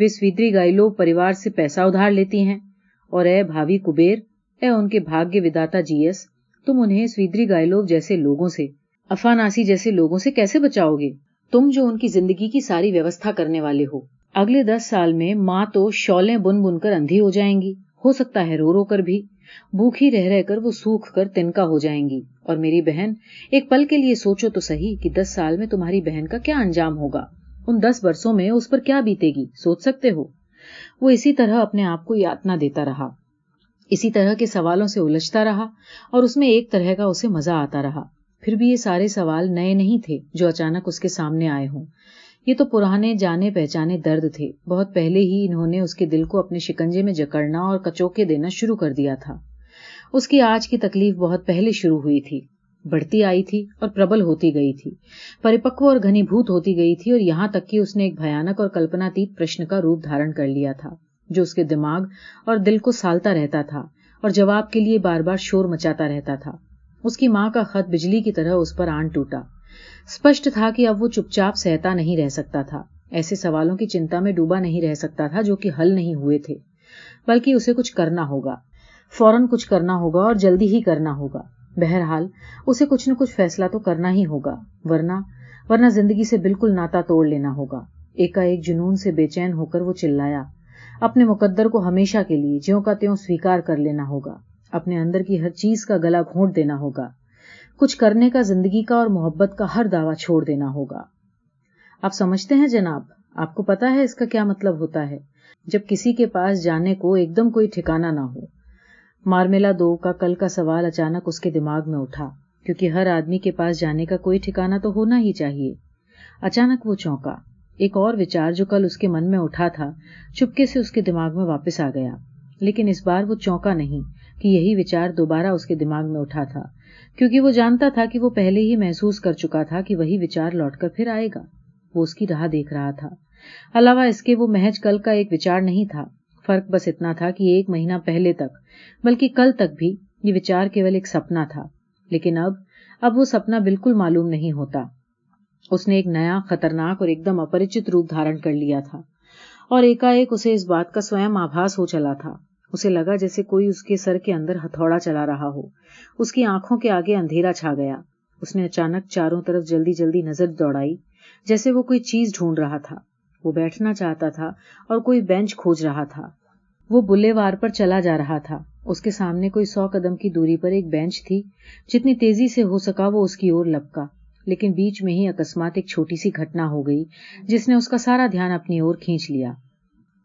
Speaker 1: وہ سویدری گائلو پریوار سے پیسہ ادھار لیتی ہیں۔ اور اے بھاوی کبیر، اے ان کے بھاگیہ وداتا جی ایس، تم انہیں سویدری گائلو جیسے لوگوں سے، افاناسی جیسے لوگوں سے کیسے بچاؤ گے؟ تم جو ان کی زندگی کی ساری ویوستھا کرنے والے ہو۔ اگلے دس سال میں ماں تو شولیں بن بن کر اندھی ہو جائیں گی۔ ہو سکتا ہے رو رو کر بھی۔ بھوکھی رہ رہ کر وہ سوکھ کر تنکا ہو جائیں گی۔ اور میری بہن، ایک پل کے لیے سوچو تو صحیح کہ دس سال میں تمہاری بہن کا کیا انجام ہوگا۔ ان دس برسوں میں اس پر کیا بیتے گی؟ سوچ سکتے ہو۔ وہ اسی طرح اپنے آپ کو یاتنا دیتا رہا۔ اسی طرح کے سوالوں سے الجھتا رہا اور اس میں ایک طرح کا اسے مزہ آتا رہا۔ پھر بھی یہ سارے سوال نئے نہیں تھے جو اچانک اس کے سامنے آئے ہوں۔ یہ تو پرانے جانے پہچانے درد تھے۔ بہت پہلے ہی انہوں نے اس کے دل کو اپنے شکنجے میں جکڑنا اور کچوکے دینا شروع کر دیا تھا۔ اس کی آج کی تکلیف بہت پہلے شروع ہوئی تھی۔ بڑھتی آئی تھی اور پربل ہوتی گئی تھی۔ پریپکو اور گھنی بھوت ہوتی گئی تھی اور یہاں تک کہ اس نے ایک بھیانک اور کلپناتیت پرشن کا روپ دھارن کر لیا تھا، جو اس کے دماغ اور دل کو سالتا رہتا تھا اور جواب کے لیے بار بار شور مچاتا رہتا تھا۔ اس کی ماں کا خط بجلی کی طرح اس پر آن ٹوٹا۔ اسپشٹ تھا کہ اب وہ چپ چاپ سہتا نہیں رہ سکتا تھا۔ ایسے سوالوں کی چنتا میں ڈوبا نہیں رہ سکتا تھا جو کہ حل نہیں ہوئے تھے۔ بلکہ اسے کچھ کرنا ہوگا۔ فوراً کچھ کرنا ہوگا اور جلدی ہی کرنا ہوگا۔ بہرحال، اسے کچھ نہ کچھ فیصلہ تو کرنا ہی ہوگا۔ ورنہ ورنہ زندگی سے بالکل ناتا توڑ لینا ہوگا۔ ایک ایک جنون سے بے چین ہو کر وہ چلایا۔ اپنے مقدر کو ہمیشہ کے لیے، جیوں کا تیوں سویکار کر لینا ہوگا۔ اپنے اندر کی ہر چیز کا گلا گھونٹ دینا ہوگا۔ کچھ کرنے کا زندگی کا اور محبت کا ہر دعویٰ چھوڑ دینا ہوگا۔ آپ سمجھتے ہیں جناب؟ آپ کو پتا ہے اس کا کیا مطلب ہوتا ہے؟ جب کسی کے پاس جانے کو ایک دم کوئی ٹھکانا نہ ہو۔ مارمیلا دو کا کل کا سوال اچانک اس کے دماغ میں اٹھا، کیونکہ ہر آدمی کے پاس جانے کا کوئی ٹھکانا تو ہونا ہی چاہیے۔ اچانک وہ چونکا۔ ایک اور وچار جو کل اس کے من میں اٹھا تھا، چپکے سے اس کے دماغ میں واپس آ گیا۔ لیکن اس بار وہ چونکا نہیں۔ کہ یہی وچار دوبارہ اس کے دماغ میں اٹھا تھا، کیونکہ وہ جانتا تھا کہ وہ پہلے ہی محسوس کر چکا تھا کہ وہی وچار لوٹ کر پھر آئے گا۔ وہ اس کی راہ دیکھ رہا تھا۔ علاوہ اس کے وہ محج کل کا ایک وچار نہیں تھا۔ فرق بس اتنا تھا کہ ایک مہینہ پہلے تک، بلکہ کل تک بھی یہ وچار کیول ایک سپنا تھا۔ لیکن اب اب وہ سپنا بالکل معلوم نہیں ہوتا۔ اس نے ایک نیا، خطرناک اور ایک دم اپریچت روپ دھارن کر لیا تھا۔ اور ایک اسے اس بات کا سوئم آبھاس ہو چلا تھا۔ اسے لگا جیسے کوئی اس کے سر کے اندر ہتھوڑا چلا رہا ہو۔ اس کی آنکھوں کے آگے اندھیرا چھا گیا۔ اس نے اچانک چاروں طرف جلدی جلدی نظر دوڑائی، جیسے وہ کوئی چیز ڈھونڈ رہا تھا۔ وہ بیٹھنا چاہتا تھا اور کوئی بینچ کھوج رہا تھا۔ وہ بلے وار پر چلا جا رہا تھا۔ اس کے سامنے کوئی سو قدم کی دوری پر ایک بینچ تھی۔ جتنی تیزی سے ہو سکا وہ اس کی اور لپکا۔ لیکن بیچ میں ہی اکسمات ایک چھوٹی سی گھٹنا ہو گئی، جس نے اس کا سارا دھیان اپنی اور کھینچ لیا۔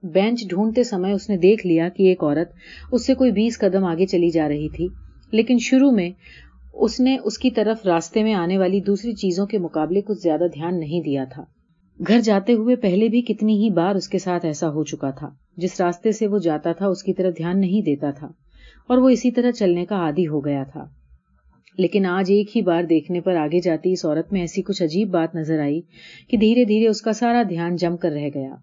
Speaker 1: بینچ ڈھونڈتے سمے اس نے دیکھ لیا کہ ایک عورت اس سے کوئی بیس قدم آگے چلی جا رہی تھی، لیکن شروع میں اس نے اس کی طرف راستے میں آنے والی دوسری چیزوں کے مقابلے کچھ زیادہ دھیان نہیں دیا تھا۔ گھر جاتے ہوئے پہلے بھی کتنی ہی بار اس کے ساتھ ایسا ہو چکا تھا، جس راستے سے وہ جاتا تھا اس کی طرف دھیان نہیں دیتا تھا، اور وہ اسی طرح چلنے کا عادی ہو گیا تھا۔ لیکن آج ایک ہی بار دیکھنے پر آگے جاتی اس عورت میں ایسی کچھ عجیب بات نظر آئی کہ دھیرے دھیرے اس کا سارا دھیان جم کر رہ گیا۔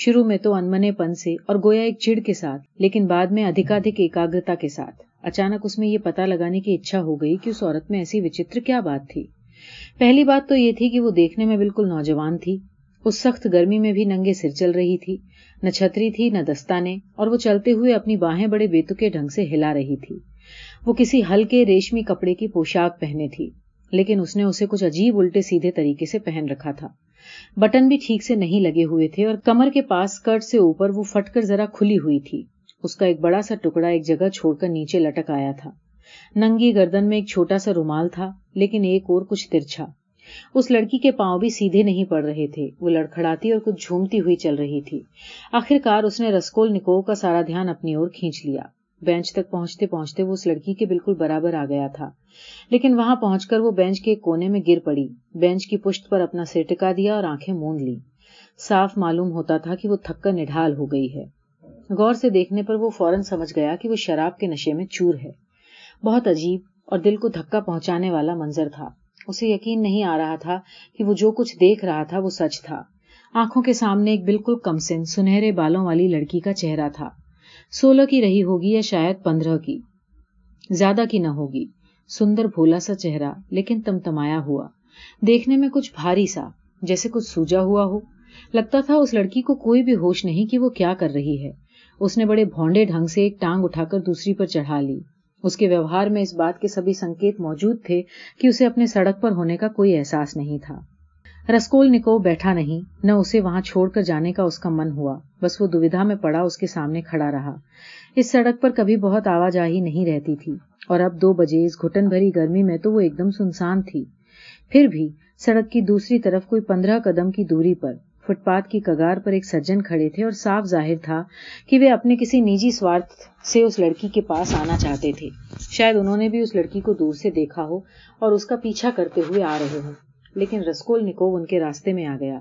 Speaker 1: شروع میں تو انمنے پن سے اور گویا ایک چڑ کے ساتھ، لیکن بعد میں ادھکادھک ایکاگرتا کے ساتھ۔ اچانک اس میں یہ پتا لگانے کی اچھا ہو گئی کہ اس عورت میں ایسی وچتر کیا بات تھی۔ پہلی بات تو یہ تھی کہ وہ دیکھنے میں بالکل نوجوان تھی۔ اس سخت گرمی میں بھی ننگے سر چل رہی تھی۔ نہ چھتری تھی، نہ دستانے، اور وہ چلتے ہوئے اپنی باہیں بڑے بیتو کے ڈھنگ سے ہلا رہی تھی۔ وہ کسی ہلکے ریشمی کپڑے کی پوشاک پہنے تھی، لیکن اس نے اسے کچھ عجیب الٹے سیدھے طریقے سے پہن رکھا تھا۔ بٹن بھی ٹھیک سے نہیں لگے ہوئے تھے اور کمر کے پاس کٹ سے اوپر وہ فٹ کر ذرا کھلی ہوئی تھی۔ اس کا ایک بڑا سا ٹکڑا ایک جگہ چھوڑ کر نیچے لٹک آیا تھا۔ ننگی گردن میں ایک چھوٹا سا رومال تھا، لیکن ایک اور کچھ ترچھا۔ اس لڑکی کے پاؤں بھی سیدھے نہیں پڑ رہے تھے۔ وہ لڑکھڑاتی اور کچھ جھومتی ہوئی چل رہی تھی۔ آخر کار اس نے رسکول نکو کا سارا دھیان اپنی اور کھینچ لیا۔ بینچ تک پہنچتے پہنچتے وہ اس لڑکی کے بالکل برابر آ گیا تھا۔ لیکن وہاں پہنچ کر وہ بینچ کے کونے میں گر پڑی۔ بینچ کی پشت پر اپنا سر ٹکا دیا اور آنکھیں موند لی صاف معلوم ہوتا تھا کہ وہ تھک کر نڈھال ہو گئی ہے۔ غور سے دیکھنے پر وہ فوراً سمجھ گیا کہ وہ شراب کے نشے میں چور ہے۔ بہت عجیب اور دل کو دھکا پہنچانے والا منظر تھا۔ اسے یقین نہیں آ رہا تھا کہ وہ جو کچھ دیکھ رہا تھا وہ سچ تھا۔ آنکھوں کے سامنے ایک بالکل کمسن سنہرے بالوں والی لڑکی کا چہرہ تھا۔ سولہ کی رہی ہوگی یا شاید پندرہ کی۔ زیادہ کی نہ ہوگی۔ سندر بھولا سا چہرہ، لیکن تم تمایا ہوا۔ دیکھنے میں کچھ بھاری سا، جیسے کچھ سوجا ہوا ہو۔ لگتا تھا اس لڑکی کو کوئی بھی ہوش نہیں کہ وہ کیا کر رہی ہے۔ اس نے بڑے بھونڈے ڈھنگ سے ایک ٹانگ اٹھا کر دوسری پر چڑھا لی۔ اس کے ویوہار میں اس بات کے سبھی سنکیت موجود تھے کہ اسے اپنے سڑک پر ہونے کا کوئی احساس نہیں تھا۔ رسکول نکو بیٹھا نہیں، نہ اسے وہاں چھوڑ کر جانے کا اس کا من ہوا۔ بس وہ دویدھا میں پڑا، اس کے سامنے کھڑا رہا۔ اس سڑک پر کبھی بہت آواجاہی نہیں رہتی تھی۔ اور اب دو بجے اس گھٹن بھری گرمی میں تو وہ ایک دم سنسان تھی۔ پھر بھی سڑک کی دوسری طرف کوئی پندرہ قدم کی دوری پر، فٹ پاتھ کی کگار پر ایک سجن کھڑے تھے اور صاف ظاہر تھا کہ وہ اپنے کسی نجی سوارتھ سے اس لڑکی کے پاس آنا چاہتے تھے۔ شاید انہوں نے بھی اس لڑکی کو دور سے دیکھا ہو اور اس کا پیچھا کرتے ہوئے آ رہے ہوں۔ لیکن رسکول نکو ان کے راستے میں آ گیا۔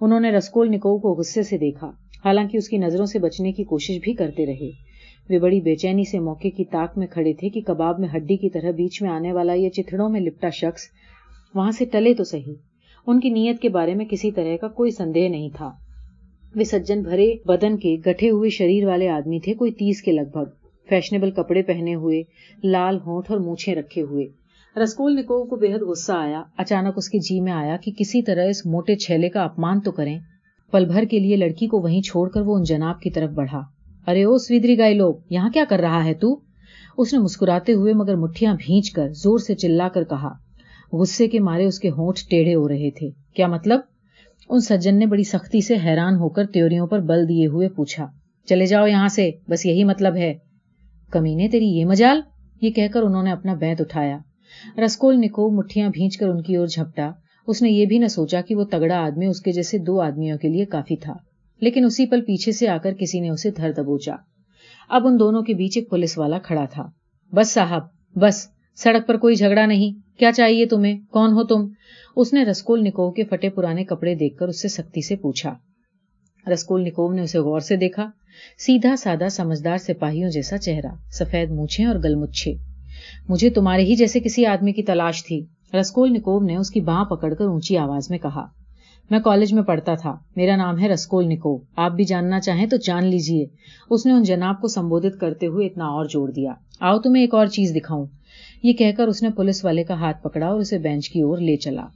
Speaker 1: انہوں نے رسکول نکو کو غصے سے دیکھا، حالانکہ اس کی نظروں سے بچنے کی کوشش بھی کرتے رہے۔ وہ بڑی بے چینی سے موقع کی تاک میں کھڑے تھے کہ کباب میں ہڈی کی طرح بیچ میں آنے والا یہ چتڑوں میں لپٹا شخص وہاں سے ٹلے تو صحیح۔ ان کی نیت کے بارے میں کسی طرح کا کوئی سندے نہیں تھا۔ وہ سجن بھرے بدن کے گٹھے ہوئے شریر والے آدمی تھے، کوئی تیس کے لگ بھگ۔ فیشنیبل کپڑے پہنے ہوئے، لال ہونٹ اور مونچھے رکھے ہوئے۔ رسکول نکو کو بےحد غصہ آیا، اچانک اس کے جی میں آیا کہ کسی طرح اس موٹے چھیلے کا اپمان تو کریں۔ پل بھر کے لیے لڑکی کو وہیں چھوڑ کر وہ ان جناب کی طرف بڑھا۔ ارے او سویدری گائے لوگ، یہاں کیا کر رہا ہے تو؟ اس نے مسکراتے ہوئے مگر مٹھیاں بھینچ کر زور سے چلا کر کہا، غصے کے مارے اس کے ہونٹ ٹیڑھے ہو رہے تھے۔ کیا مطلب؟ ان سجن نے بڑی سختی سے حیران ہو کر تیوریوں پر بل دیے ہوئے پوچھا، چلے جاؤ یہاں سے، بس یہی مطلب ہے۔ کمینے تیری یہ مجال؟ یہ کہہ کر انہوں نے اپنا بیت اٹھایا۔ رسکول نکو مٹھیاں بھینچ کر ان کی اور جھپٹا۔ اس نے یہ بھی نہ سوچا کہ وہ تگڑا آدمی اس کے جیسے دو آدمیوں کے لیے کافی تھا، لیکن اسی پل پیچھے سے آ کر کسی نے اسے دھر دبوچا۔ اب ان دونوں کے بیچ ایک پولیس والا کھڑا تھا۔ بس صاحب، بس، سڑک پر کوئی جھگڑا نہیں۔ کیا چاہیے تمہیں؟ کون ہو تم؟ اس نے رسکول نکو کے پھٹے پرانے کپڑے دیکھ کر اس سے سختی سے پوچھا۔ رسکول نکو نے اسے غور سے دیکھا۔ سیدھا، سادہ، سمجھدار سپاہیوں جیسا چہرہ، سفید مونچھے اور گل مچھے مجھے تمہارے ہی جیسے کسی آدمی کی تلاش تھی۔ رسکول نکوب نے اس کی باں پکڑ کر اونچی آواز میں کہا، میں کالج میں پڑھتا تھا، میرا نام ہے رسکول نکو آپ بھی جاننا چاہیں تو جان لیجیے اس نے ان جناب کو سمبودت کرتے ہوئے اتنا اور جوڑ دیا۔ آؤ تمہیں ایک اور چیز دکھاؤں۔ یہ کہہ کر اس نے پولیس والے کا ہاتھ پکڑا اور اسے بینچ کی اور لے چلا۔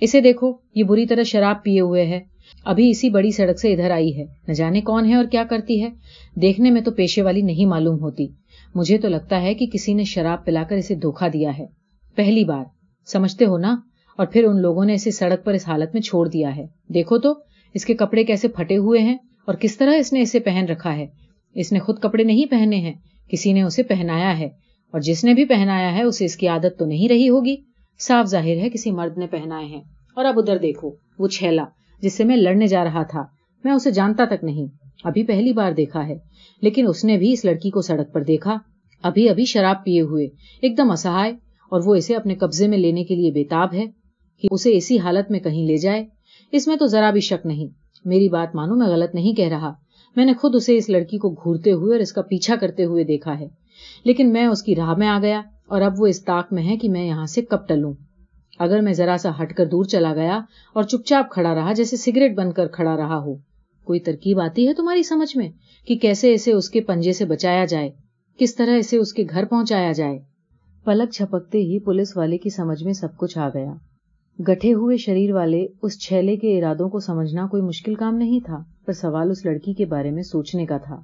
Speaker 1: اسے دیکھو، یہ بری طرح شراب پیے ہوئے ہے۔ ابھی اسی بڑی سڑک سے ادھر آئی ہے۔ نہ جانے کون ہے اور کیا کرتی ہے؟ دیکھنے میں تو پیشے والی نہیں معلوم ہوتی۔ مجھے تو لگتا ہے کہ کسی نے شراب پلا کر اسے دھوکا دیا ہے۔ پہلی بار۔ سمجھتے ہو نا؟ اور پھر ان لوگوں نے اسے سڑک پر اس حالت میں چھوڑ دیا ہے۔ دیکھو تو، اس کے کپڑے کیسے پھٹے ہوئے ہیں اور کس طرح اس نے اسے پہن رکھا ہے۔ اس نے خود کپڑے نہیں پہنے ہیں۔ کسی نے اسے پہنایا ہے۔ اور جس نے بھی پہنایا ہے، اسے اس کی عادت تو نہیں رہی ہوگی۔ صاف ظاہر ہے، کسی مرد نے پہنائے ہیں۔ اور اب ادھر دیکھو، وہ چھیلا، جس سے میں لڑنے جا رہا تھا۔ میں اسے جانتا تک نہیں۔ ابھی پہلی بار دیکھا ہے، لیکن اس نے بھی اس لڑکی کو سڑک پر دیکھا۔ ابھی ابھی شراب پیے ہوئے، ایک دم اسہائے، اور وہ اسے اپنے قبضے میں لینے کے لیے بےتاب ہے کہ اسے اسی حالت میں کہیں لے جائے۔ اس میں تو ذرا بھی شک نہیں۔ میری بات مانو، میں غلط نہیں کہہ رہا۔ میں نے خود اسے اس لڑکی کو گھورتے ہوئے اور اس کا پیچھا کرتے ہوئے دیکھا ہے۔ لیکن میں اس کی راہ میں آ گیا، اور اب وہ اس طاق میں ہے کہ میں یہاں سے کب ٹلوں۔ اگر میں ذرا سا ہٹ کر دور چلا گیا اور چپ چاپ کھڑا رہا، جیسے سگریٹ بن کر کھڑا رہا ہو۔ کوئی ترکیب آتی ہے تمہاری سمجھ میں کہ کیسے اسے اس کے پنجے سے بچایا جائے؟ کس طرح اسے اس کے گھر پہنچایا جائے؟ پلک چھپکتے ہی پولیس والے کی سمجھ میں سب کچھ آ گیا۔ گٹھے ہوئے شریر والے اس چھیلے کے ارادوں کو سمجھنا کوئی مشکل کام نہیں تھا، پر سوال اس لڑکی کے بارے میں سوچنے کا تھا۔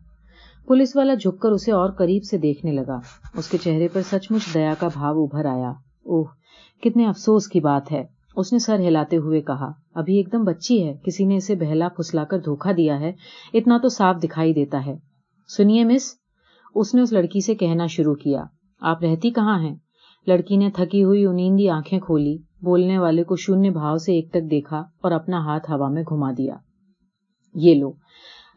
Speaker 1: پولیس والا جھک کر اسے اور قریب سے دیکھنے لگا۔ اس کے چہرے پر سچ مچ دیا کا بھاؤ ابھر آیا۔ اوہ، کتنے افسوس کی بات ہے، اس نے سر ہلاتے ہوئے کہا۔ ابھی ایک دم بچی ہے، کسی نے اسے بہلا پھسلا کر دھوکا دیا ہے، اتنا تو صاف دکھائی دیتا ہے۔ سنیے مس، اس نے اس لڑکی سے کہنا شروع کیا۔ آپ رہتی کہاں ہیں؟ لڑکی نے تھکی ہوئی انیندی آنکھیں کھولی، بولنے والے کو شونیہ بھاؤ سے ایک تک دیکھا اور اپنا ہاتھ ہوا میں گھما دیا۔ یہ لو۔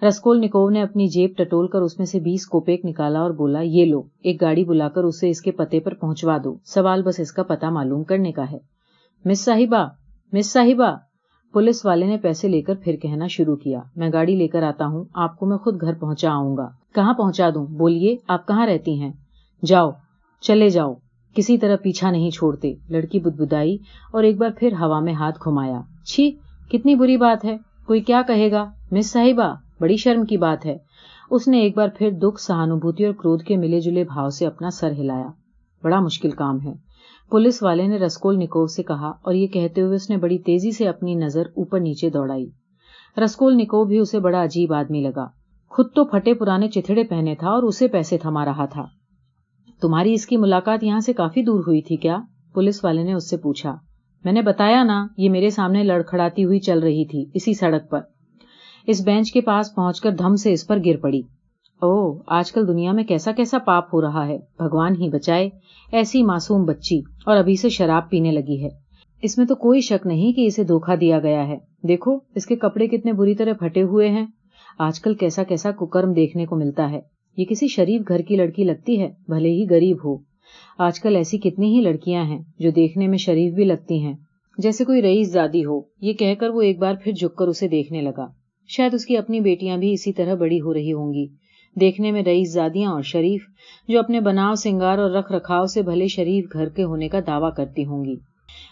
Speaker 1: رسکول نکو نے اپنی جیب ٹٹول کر اس میں سے بیس کوپیک نکالا اور بولا، یہ لو، ایک گاڑی بلا کر اسے اس کے پتے پر پہنچوا دو۔ سوال بس اس کا پتا معلوم کرنے کا ہے۔ مس صاحبہ مس صاحبہ۔ پولیس والے نے پیسے لے کر پھر کہنا شروع کیا، میں گاڑی لے کر آتا ہوں، آپ کو میں خود گھر پہنچا آؤں گا۔ کہاں پہنچا دوں؟ بولیے، آپ کہاں رہتی ہیں؟ جاؤ، چلے جاؤ۔ کسی طرح پیچھا نہیں چھوڑتے۔ لڑکی بدبدائی اور ایک بار پھر ہوا میں ہاتھ گھمایا۔ چھی، کتنی بری بات ہے۔ کوئی کیا کہے گا؟ مس صاحبہ، بڑی شرم کی بات ہے۔ اس نے ایک بار پھر دکھ، سہانوبھوتی اور کرودھ کے ملے جلے بھاؤ سے اپنا سر ہلایا۔ بڑا مشکل کام ہے۔ پولیس والے نے رسکول نکو سے کہا اور یہ کہتے ہوئے اس نے بڑی تیزی سے اپنی نظر اوپر نیچے دوڑائی۔ رسکول نکو بھی اسے بڑا عجیب آدمی لگا۔ خود تو پھٹے پرانے چتھڑے پہنے تھا اور اسے پیسے تھما رہا تھا۔ تمہاری اس کی ملاقات یہاں سے کافی دور ہوئی تھی کیا؟ پولیس والے نے اس سے پوچھا۔ میں نے بتایا نا، یہ میرے سامنے لڑکھڑاتی ہوئی چل رہی تھی اسی سڑک پر۔ اس بینچ کے پاس پہنچ کر دھم سے اس پر گر پڑی۔ او آج کل دنیا میں کیسا کیسا پاپ ہو رہا ہے۔ بھگوان ہی بچائے۔ ایسی معصوم بچی اور ابھی سے شراب پینے لگی ہے۔ اس میں تو کوئی شک نہیں کہ اسے دھوکا دیا گیا ہے۔ دیکھو، اس کے کپڑے کتنے بری طرح پھٹے ہوئے ہیں۔ آج کل کیسا کیسا ککرم دیکھنے کو ملتا ہے۔ یہ کسی شریف گھر کی لڑکی لگتی ہے، بھلے ہی غریب ہو۔ آج کل ایسی کتنی ہی لڑکیاں ہیں جو دیکھنے میں شریف بھی لگتی ہیں۔ جیسے کوئی رئیس زادی ہو۔ یہ کہہ کر وہ ایک بار پھر جھک کر اسے دیکھنے لگا۔ شاید اس کی اپنی بیٹیاں بھی اسی طرح بڑی ہو رہی ہوں گی۔ دیکھنے میں رئیس زادیاں اور شریف، جو اپنے بناؤ، سنگار اور رکھ رکھاؤ سے بھلے شریف گھر کے ہونے کا دعویٰ کرتی ہوں گی۔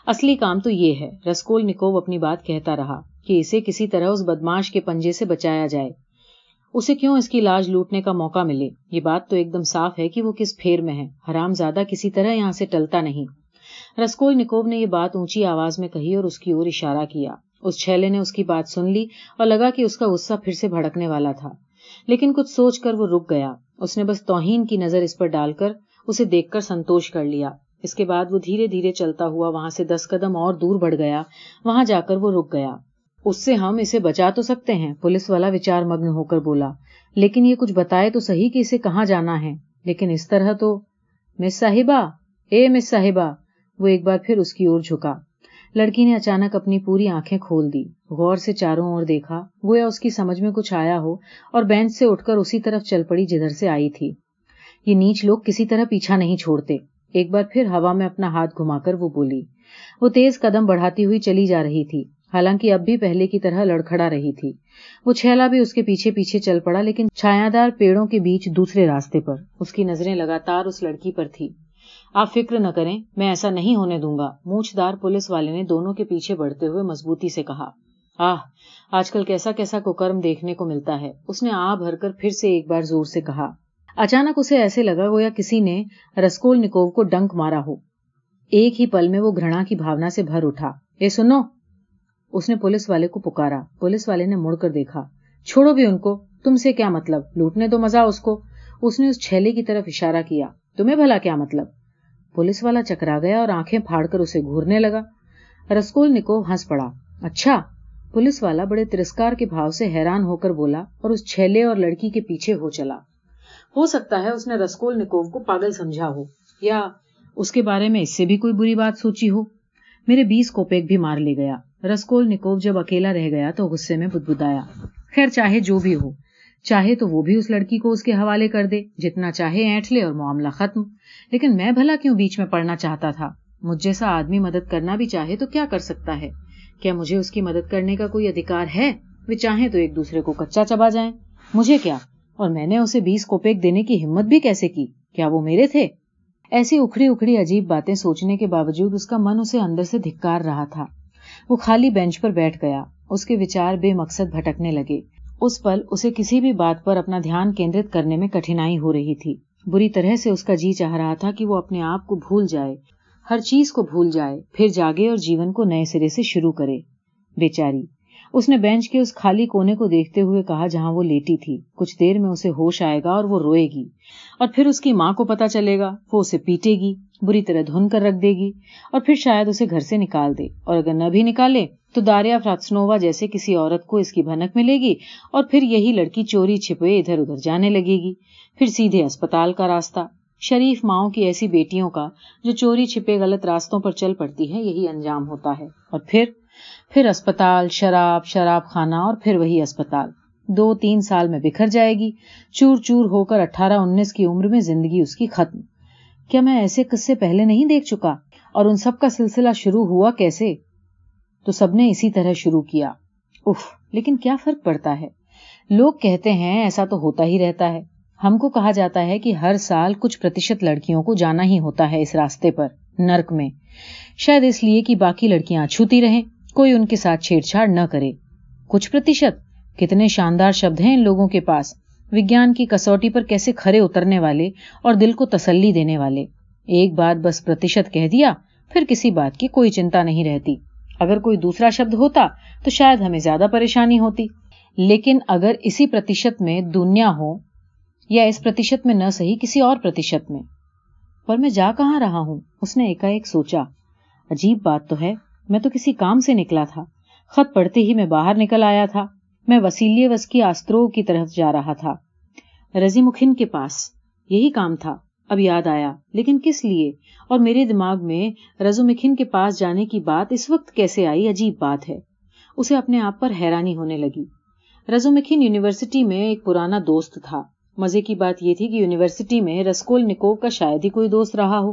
Speaker 1: اصلی کام تو یہ ہے، رسکول نکوب اپنی بات کہتا رہا، کہ اسے کسی طرح اس بدماش کے پنجے سے بچایا جائے۔ اسے کیوں اس کی لاج لوٹنے کا موقع ملے؟ یہ بات تو ایک دم صاف ہے کہ وہ کس پھیر میں ہے۔ حرام زیادہ کسی طرح یہاں سے ٹلتا نہیں۔ رسکول نکوب نے یہ بات اونچی آواز میں کہی اور اس کی اور اشارہ کیا۔ اس چھیلے نے اس کی بات سن لی اور لگا کہ اس کا غصہ پھر سے بھڑکنے والا تھا۔ لیکن کچھ سوچ کر وہ رک گیا۔ اس نے بس توہین کی نظر اس پر ڈال کر اسے دیکھ کر سنتوش کر لیا۔ اس کے بعد وہ دھیرے دھیرے چلتا ہوا وہاں سے دس قدم اور دور بڑھ گیا۔ وہاں جا کر وہ رک گیا۔ اس سے ہم اسے بچا تو سکتے ہیں، پولیس والا وچار مگن ہو کر بولا۔ لیکن یہ کچھ بتائے تو صحیح کہ اسے کہاں جانا ہے۔ لیکن اس طرح تو مس صاحبہ، اے مس صاحبہ، وہ ایک بار پھر اس کی اور جھکا۔ لڑکی نے اچانک اپنی پوری آنکھیں کھول دی غور سے چاروں اور دیکھا، گویا اس کی سمجھ میں کچھ آیا ہو اور بینچ سے اٹھ کر اسی طرف چل پڑی جدھر سے آئی تھی۔ یہ نیچ لوگ کسی طرح پیچھا نہیں چھوڑتے۔ ایک بار پھر ہوا میں اپنا ہاتھ گھما کر وہ بولی۔ وہ تیز قدم بڑھاتی ہوئی چلی جا رہی تھی۔ حالانکہ اب بھی پہلے کی طرح لڑکھڑا رہی تھی۔ وہ چھیلا بھی اس کے پیچھے پیچھے چل پڑا، لیکن چھایادار پیڑوں کے بیچ دوسرے راستے پر۔ اس کی نظریں لگاتار اس لڑکی پر تھی آپ فکر نہ کریں، میں ایسا نہیں ہونے دوں گا مونچھ دار پولیس والے نے دونوں کے پیچھے بڑھتے ہوئے مضبوطی سے کہا۔ ہاں، آہ آج کل کیسا کیسا کوکرم دیکھنے کو ملتا ہے۔ اس نے آ بھر کر پھر سے ایک بار زور سے کہا، اچانک اسے ایسے لگا گویا کسی نے رسکول نکوو کو ڈنک مارا ہو۔ ایک ہی پل میں وہ گھڑا کی بھاونا سے بھر اٹھا۔ اے سنو۔ اس نے پولیس والے کو پکارا۔ پولیس والے نے مڑ کر دیکھا۔ چھوڑو بھی ان کو، تم سے کیا مطلب؟ لوٹنے دو مزہ اس کو۔ اس نے اس چھیلے کی طرف اشارہ کیا۔ تمہیں بھلا کیا مطلب؟ پولیس والا چکرا گیا اور آنکھیں پھاڑ کر اسے گھورنے لگا۔ رسکول نکو ہنس پڑا۔ اچھا پولیس والا بڑے ترسکار کے بھاؤ سے حیران ہو کر بولا اور اس چھیلے اور لڑکی کے پیچھے ہو چلا۔ ہو سکتا ہے اس نے رسکول نکو کو پاگل سمجھا ہو، یا اس کے بارے میں اس سے بھی کوئی بری بات سوچی ہو۔ میرے بیس کوپیک بھی مار لے گیا۔ رسکول نکوب جب اکیلا رہ گیا تو غصے میں بدبدایا خیر، چاہے جو بھی ہو، چاہے تو وہ بھی اس لڑکی کو اس کے حوالے کر دے، جتنا چاہے اینٹ لے اور معاملہ ختم۔ لیکن میں بھلا کیوں بیچ میں پڑنا چاہتا تھا؟ مجھ جیسا آدمی مدد کرنا بھی چاہے تو کیا کر سکتا ہے؟ کیا مجھے اس کی مدد کرنے کا کوئی ادھیکار ہے؟ وہ چاہیں تو ایک دوسرے کو کچا چبا جائیں۔ مجھے کیا؟ اور میں نے اسے بیس کوپیک دینے کی ہمت بھی کیسے کی؟ کیا وہ میرے تھے؟ ایسی اکھڑی اکھڑی عجیب باتیں سوچنے کے باوجود اس کا من اسے اندر سے دھکار رہا تھا۔ وہ خالی بینچ پر بیٹھ گیا۔ اس کے وچار بے مقصد بھٹکنے لگے۔ اس پل اسے کسی بھی بات پر اپنا دھیان کیندرت کرنے میں کٹھنائی ہو رہی تھی۔ بری طرح سے اس کا جی چاہ رہا تھا کہ وہ اپنے آپ کو بھول جائے۔ ہر چیز کو بھول جائے، پھر جاگے اور جیون کو نئے سرے سے شروع کرے۔ بیچاری، اس نے بینچ کے اس خالی کونے کو دیکھتے ہوئے کہا جہاں وہ لیٹی تھی۔ کچھ دیر میں اسے ہوش آئے گا اور وہ روئے گی۔ اور پھر اس کی ماں کو پتا چلے گا، وہ اسے پیٹے گی، بری طرح دھن کر رکھ دے گی۔ اور پھر شاید اسے گھر سے نکال دے۔ اور اگر نہ بھی نکالے، تو داریا فراتسنووا جیسے کسی عورت کو اس کی بھنک ملے گی۔ اور پھر یہی لڑکی چوری چھپے ادھر ادھر جانے لگے گی۔ پھر سیدھے اسپتال کا راستہ۔ شریف ماؤں کی ایسی بیٹیوں کا جو چوری چھپے غلط راستوں پر چل پڑتی ہے یہی انجام ہوتا ہے۔ اور پھر؟ پھر اسپتال، شراب شراب خانہ اور پھر وہی اسپتال۔ دو تین سال میں بکھر جائے گی۔ چور چور ہو کر اٹھارہ انیس کی عمر میں زندگی اس کی ختم۔ کیا میں ایسے قصے پہلے نہیں دیکھ چکا؟ اور ان سب کا سلسلہ شروع ہوا کیسے؟ تو سب نے اسی طرح شروع کیا۔ اف لیکن کیا فرق پڑتا ہے؟ لوگ کہتے ہیں ایسا تو ہوتا ہی رہتا ہے۔ ہم کو کہا جاتا ہے کہ ہر سال کچھ پرتیشت لڑکیوں کو جانا ہی ہوتا ہے اس راستے پر، نرک میں۔ شاید اس لیے کہ باقی لڑکیاں اچھوتی رہیں، کوئی ان کے ساتھ چھیڑ چھاڑ نہ کرے۔ کچھ پرتیشت، کتنے شاندار شبد ہیں ان لوگوں کے پاس۔ وگیان کی کسوٹی پر کیسے کھڑے اترنے والے اور دل کو تسلی دینے والے۔ ایک بات بس پرتیشت کہہ دیا، پھر کسی بات کی کوئی چنتا نہیں رہتی۔ اگر کوئی دوسرا شبد ہوتا تو شاید ہمیں زیادہ پریشانی ہوتی۔ لیکن اگر اسی پرتیشت میں دنیا ہو یا اس پرتیشت میں نہ صحیح، کسی اور پرتیشت میں۔ پر میں جا کہاں رہا ہوں؟ اس نے ایک سوچا۔ عجیب بات تو ہے، میں تو کسی کام سے نکلا تھا۔ خط پڑھتے ہی میں باہر نکل آیا تھا۔ میں وسیلیے وس کی آسترو کی طرف جا رہا تھا۔ رضی مکھن کے پاس یہی کام تھا۔ اب یاد آیا، لیکن کس لیے؟ اور میرے دماغ میں رزو مکھن کے پاس جانے کی بات اس وقت کیسے آئی؟ عجیب بات ہے۔ اسے اپنے آپ پر حیرانی ہونے لگی۔ رزو مکھن یونیورسٹی میں ایک پرانا دوست تھا۔ مزے کی بات یہ تھی کہ یونیورسٹی میں رسکول نکو کا شاید ہی کوئی دوست رہا ہو۔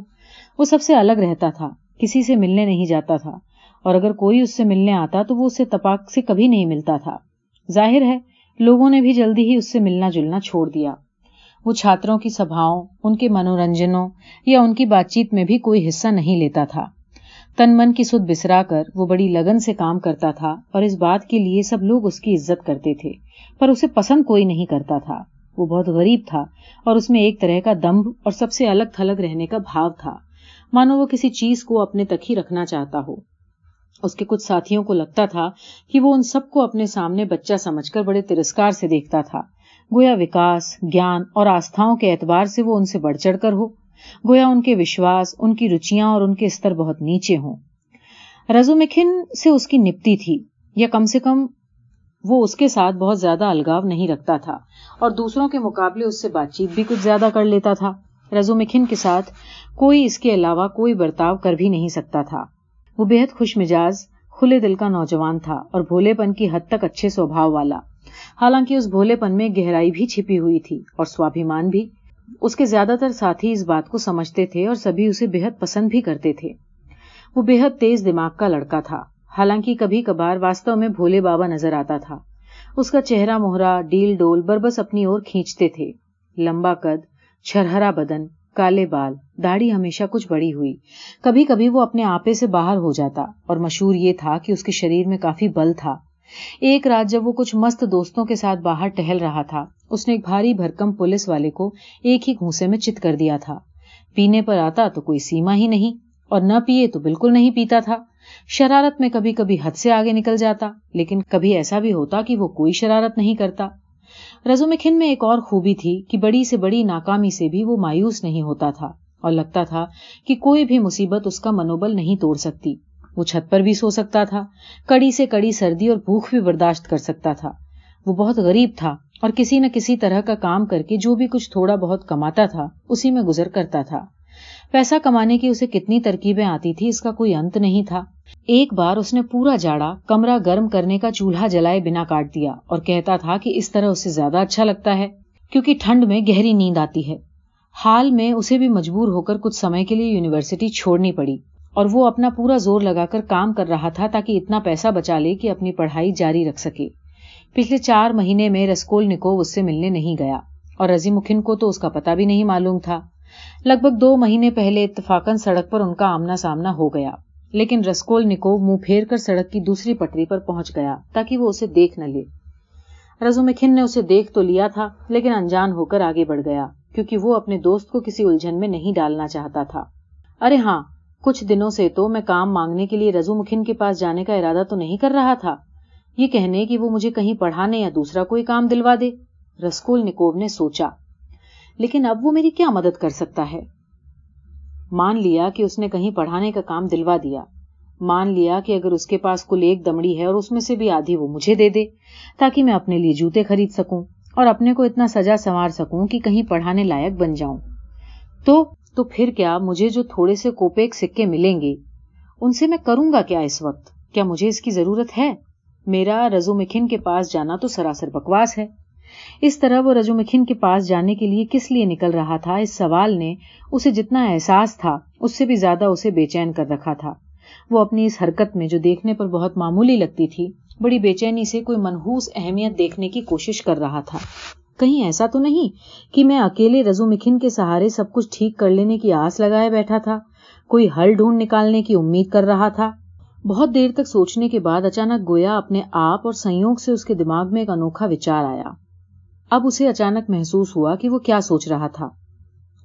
Speaker 1: وہ سب سے الگ رہتا تھا، کسی سے ملنے نہیں جاتا تھا۔ اور اگر کوئی اس سے ملنے آتا تو وہ اسے تپاک سے کبھی نہیں ملتا تھا۔ ظاہر ہے، لوگوں نے بھی جلدی ہی اس سے ملنا جلنا چھوڑ دیا۔ وہ چھاتروں کی سبھاؤں، ان کے منورنجنوں یا ان کی بات چیت میں بھی کوئی حصہ نہیں لیتا تھا۔ تن من کی سد بسرا کر وہ بڑی لگن سے کام کرتا تھا اور اس بات کے لیے سب لوگ اس کی عزت کرتے تھے، پر اسے پسند کوئی نہیں کرتا تھا۔ وہ بہت غریب تھا اور اس میں ایک طرح کا دمب اور سب سے الگ تھلگ رہنے کا بھاؤ تھا۔ مانو وہ کسی چیز کو اپنے تک ہی رکھنا چاہتا ہو۔ اس کے کچھ ساتھیوں کو لگتا تھا کہ وہ ان سب کو اپنے سامنے بچہ سمجھ کر بڑے ترسکار سے دیکھتا تھا۔ گویا وکاس، گیان اور آستھاؤں کے اعتبار سے وہ ان سے بڑھ چڑھ کر ہو۔ گویا ان کے وشواس، ان کی روچیاں اور ان کے استر بہت نیچے ہوں۔ رزو مکھن سے اس کی نپتی تھی یا کم سے کم وہ اس کے ساتھ بہت زیادہ الگاؤ نہیں رکھتا تھا اور دوسروں کے مقابلے اس سے بات چیت بھی کچھ زیادہ کر لیتا تھا۔ رزو مکھن کے ساتھ کوئی اس کے علاوہ کوئی برتاؤ کر بھی نہیں سکتا تھا۔ وہ بےحد خوش مزاج کھلے دل کا نوجوان تھا اور بھولے پن کی حد تک اچھے سوبھاؤ والا۔ حالانکہ اس بھولے پن میں گہرائی بھی چھپی ہوئی تھی اور سوابھیمان بھی۔ اس کے زیادہ تر ساتھی اس بات کو سمجھتے تھے اور سبھی اسے بےحد پسند بھی کرتے تھے۔ وہ بےحد تیز دماغ کا لڑکا تھا۔ حالانکہ کبھی کبھار واستو میں بھولے بابا نظر آتا تھا۔ اس کا چہرہ موہرا ڈیل ڈول، بربس اپنی اور کھینچتے تھے۔ لمبا قد، چھرہرا بدن، کالے بال، داڑھی ہمیشہ کچھ بڑی ہوئی۔ کبھی کبھی وہ اپنے آپے سے باہر ہو جاتا اور مشہور یہ تھا کہ اس کے شریر میں کافی بل تھا۔ ایک رات جب وہ کچھ مست دوستوں کے ساتھ باہر ٹہل رہا تھا، اس نے ایک بھاری بھرکم پولیس والے کو ایک ہی گھونسے میں چت کر دیا تھا۔ پینے پر آتا تو کوئی سیما ہی نہیں اور نہ پیے تو بالکل نہیں پیتا تھا۔ شرارت میں کبھی کبھی حد سے آگے نکل جاتا، لیکن کبھی ایسا بھی ہوتا کہ وہ کوئی شرارت نہیں کرتا۔ رزو مکھن میں ایک اور خوبی تھی کہ بڑی سے بڑی ناکامی سے بھی وہ مایوس نہیں ہوتا تھا اور لگتا تھا کہ کوئی بھی مصیبت اس کا منوبل نہیں توڑ سکتی۔ وہ چھت پر بھی سو سکتا تھا، کڑی سے کڑی سردی اور بھوک بھی برداشت کر سکتا تھا۔ وہ بہت غریب تھا اور کسی نہ کسی طرح کا کام کر کے جو بھی کچھ تھوڑا بہت کماتا تھا، اسی میں گزر کرتا تھا۔ پیسہ کمانے کی اسے کتنی ترکیبیں آتی تھی، اس کا کوئی انت نہیں تھا۔ ایک بار اس نے پورا جاڑا کمرہ گرم کرنے کا چولہا جلائے بنا کاٹ دیا اور کہتا تھا کہ اس طرح اسے زیادہ اچھا لگتا ہے، کیونکہ ٹھنڈ میں گہری نیند آتی ہے۔ حال میں اسے بھی مجبور ہو کر کچھ سمے کے لیے یونیورسٹی چھوڑنی پڑی اور وہ اپنا پورا زور لگا کر کام کر رہا تھا تاکہ اتنا پیسہ بچا لے کہ اپنی پڑھائی جاری رکھ سکے۔ پچھلے چار مہینے میں رسکول نکو اس سے ملنے نہیں گیا اور رضی مکھن کو تو اس کا پتا بھی نہیں معلوم تھا۔ لگ بھگ دو مہینے پہلے اتفاقن سڑک پر ان کا آمنا سامنا ہو گیا، لیکن رسکول نکو منہ پھیر کر سڑک کی دوسری پٹری پر پہنچ گیا تاکہ وہ اسے دیکھ نہ لے۔ رزو مکھن نے اسے دیکھ تو لیا تھا، لیکن انجان ہو کر آگے بڑھ گیا، کیونکہ وہ اپنے دوست کو کسی الجھن میں نہیں ڈالنا چاہتا تھا۔ ارے ہاں کچھ دنوں سے تو میں کام مانگنے کے لیے رزو مکھن کے پاس جانے کا ارادہ تو نہیں کر رہا تھا۔ یہ کہنے کہ وہ مجھے کہیں پڑھانے یا دوسرا کوئی کام دلوا دے، رسکول نکوب نے سوچا۔ لیکن اب وہ میری کیا مدد کر سکتا ہے؟ مان لیا کہ اس نے کہیں پڑھانے کا کام دلوا دیا۔ مان لیا کہ اگر اس کے پاس کل ایک دمڑی ہے اور اس میں سے بھی آدھی وہ مجھے دے دے، تاکہ میں اپنے لیے جوتے خرید سکوں اور اپنے کو اتنا سجا سنوار سکوں کہ کہیں پڑھانے لائق بن جاؤں۔ تو تو پھر کیا مجھے جو تھوڑے سے کوپیک سکے ملیں گے؟ ان سے میں کروں گا کیا اس وقت؟ کیا مجھے اس کی ضرورت ہے؟ میرا رزو مکھن کے پاس جانا تو سراسر بکواس ہے۔ اس طرح وہ رجو مکھن کے پاس جانے کے لیے کس لیے نکل رہا تھا؟ اس سوال نے اسے جتنا احساس تھا، اس سے بھی زیادہ اسے بے چین کر رکھا تھا۔ وہ اپنی اس حرکت میں جو دیکھنے پر بہت معمولی لگتی تھی، بڑی بے چینی سے کوئی منحوس اہمیت دیکھنے کی کوشش کر رہا تھا۔ کہیں ایسا تو نہیں کہ میں اکیلے رزو مکھن کے سہارے سب کچھ ٹھیک کر لینے کی آس لگائے بیٹھا تھا؟ کوئی حل ڈھونڈ نکالنے کی امید کر رہا تھا؟ بہت دیر تک سوچنے کے بعد اچانک گویا اپنے آپ اور سنیوگ سے اس کے دماغ میں ایک انوکھا وچار آیا۔ اب اسے اچانک محسوس ہوا کہ وہ کیا سوچ رہا تھا۔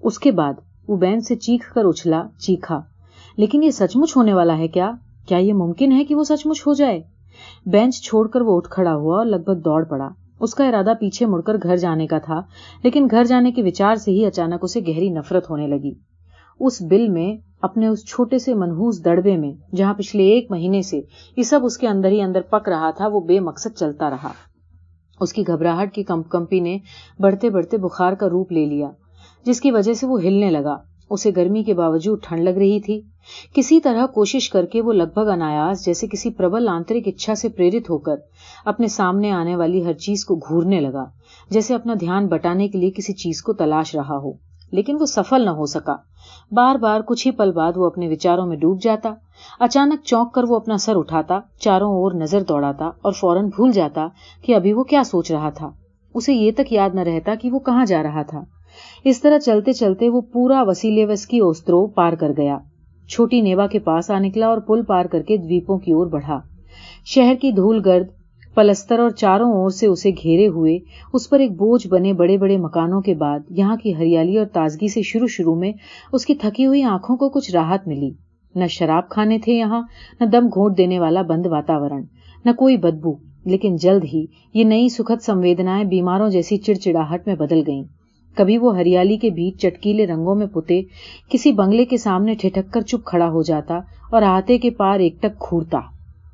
Speaker 1: اس کے بعد وہ بین سے چیخ کر اچھلا، چیخا، لیکن یہ سچ مچ ہونے والا ہے کیا؟ کیا یہ ممکن ہے کہ وہ سچ مچ ہو جائے؟ بینچ چھوڑ کر وہ اٹھ کھڑا ہوا اور لگ بھگ دوڑ پڑا۔ اس کا ارادہ پیچھے مڑ کر گھر جانے کا تھا، لیکن گھر جانے کے وچار سے ہی اچانک اسے گہری نفرت ہونے لگی۔ اس بل میں، اپنے اس چھوٹے سے منہوس دڑبے میں، جہاں پچھلے ایک مہینے سے یہ سب اس کے اندر ہی اندر پک رہا تھا، وہ بے مقصد چلتا رہا۔ اس کی گھبراہٹ کی کمپی نے بڑھتے بڑھتے بخار کا روپ لے لیا، جس کی وجہ سے وہ ہلنے لگا۔ اسے گرمی کے باوجود ٹھنڈ لگ رہی تھی۔ کسی طرح کوشش کر کے وہ لگ بھگ انایاس جیسے کسی پربل آنترک اچھا سے پریرت ہو کر اپنے سامنے آنے والی ہر چیز کو گھورنے لگا، جیسے اپنا دھیان بٹانے کے لیے کسی چیز کو تلاش رہا ہو۔ لیکن وہ سفل نہ ہو سکا۔ بار بار کچھ ہی پل بعد وہ اپنے وچاروں میں ڈوب جاتا، اچانک چونک کر وہ اپنا سر اٹھاتا، چاروں اور نظر دوڑاتا اور فوراً بھول جاتا کہ ابھی وہ کیا سوچ رہا تھا۔ اسے یہ تک یاد نہ رہتا کہ وہ کہاں جا رہا تھا۔ اس طرح چلتے چلتے وہ پورا وسیلے وس کی اوسترو پار کر گیا۔ چھوٹی نیوا کے پاس آ نکلا اور پل پار کر کے دویپوں کی اور بڑھا۔ شہر کی دھول گرد پلستر اور چاروں اور سے اسے گھیرے ہوئے، اس پر ایک بوجھ بنے بڑے بڑے مکانوں کے بعد، یہاں کی ہریالی اور تازگی سے شروع شروع میں، اس کی تھکی ہوئی آنکھوں کو کچھ راحت ملی۔ نہ شراب کھانے تھے یہاں، نہ دم گھونٹ دینے والا بند واتاورن، نہ کوئی بدبو، لیکن جلد ہی یہ نئی سکھد سنویدنائیں بیماروں جیسی چڑچڑاہٹ میں بدل گئیں۔ کبھی وہ ہریالی کے بیچ چٹکیلے رنگوں میں پتے، کسی بنگلے کے سامنے ٹھٹک کر چپ کھڑا ہو جاتا اور آتے کے پار ایک ٹک کھوڑتا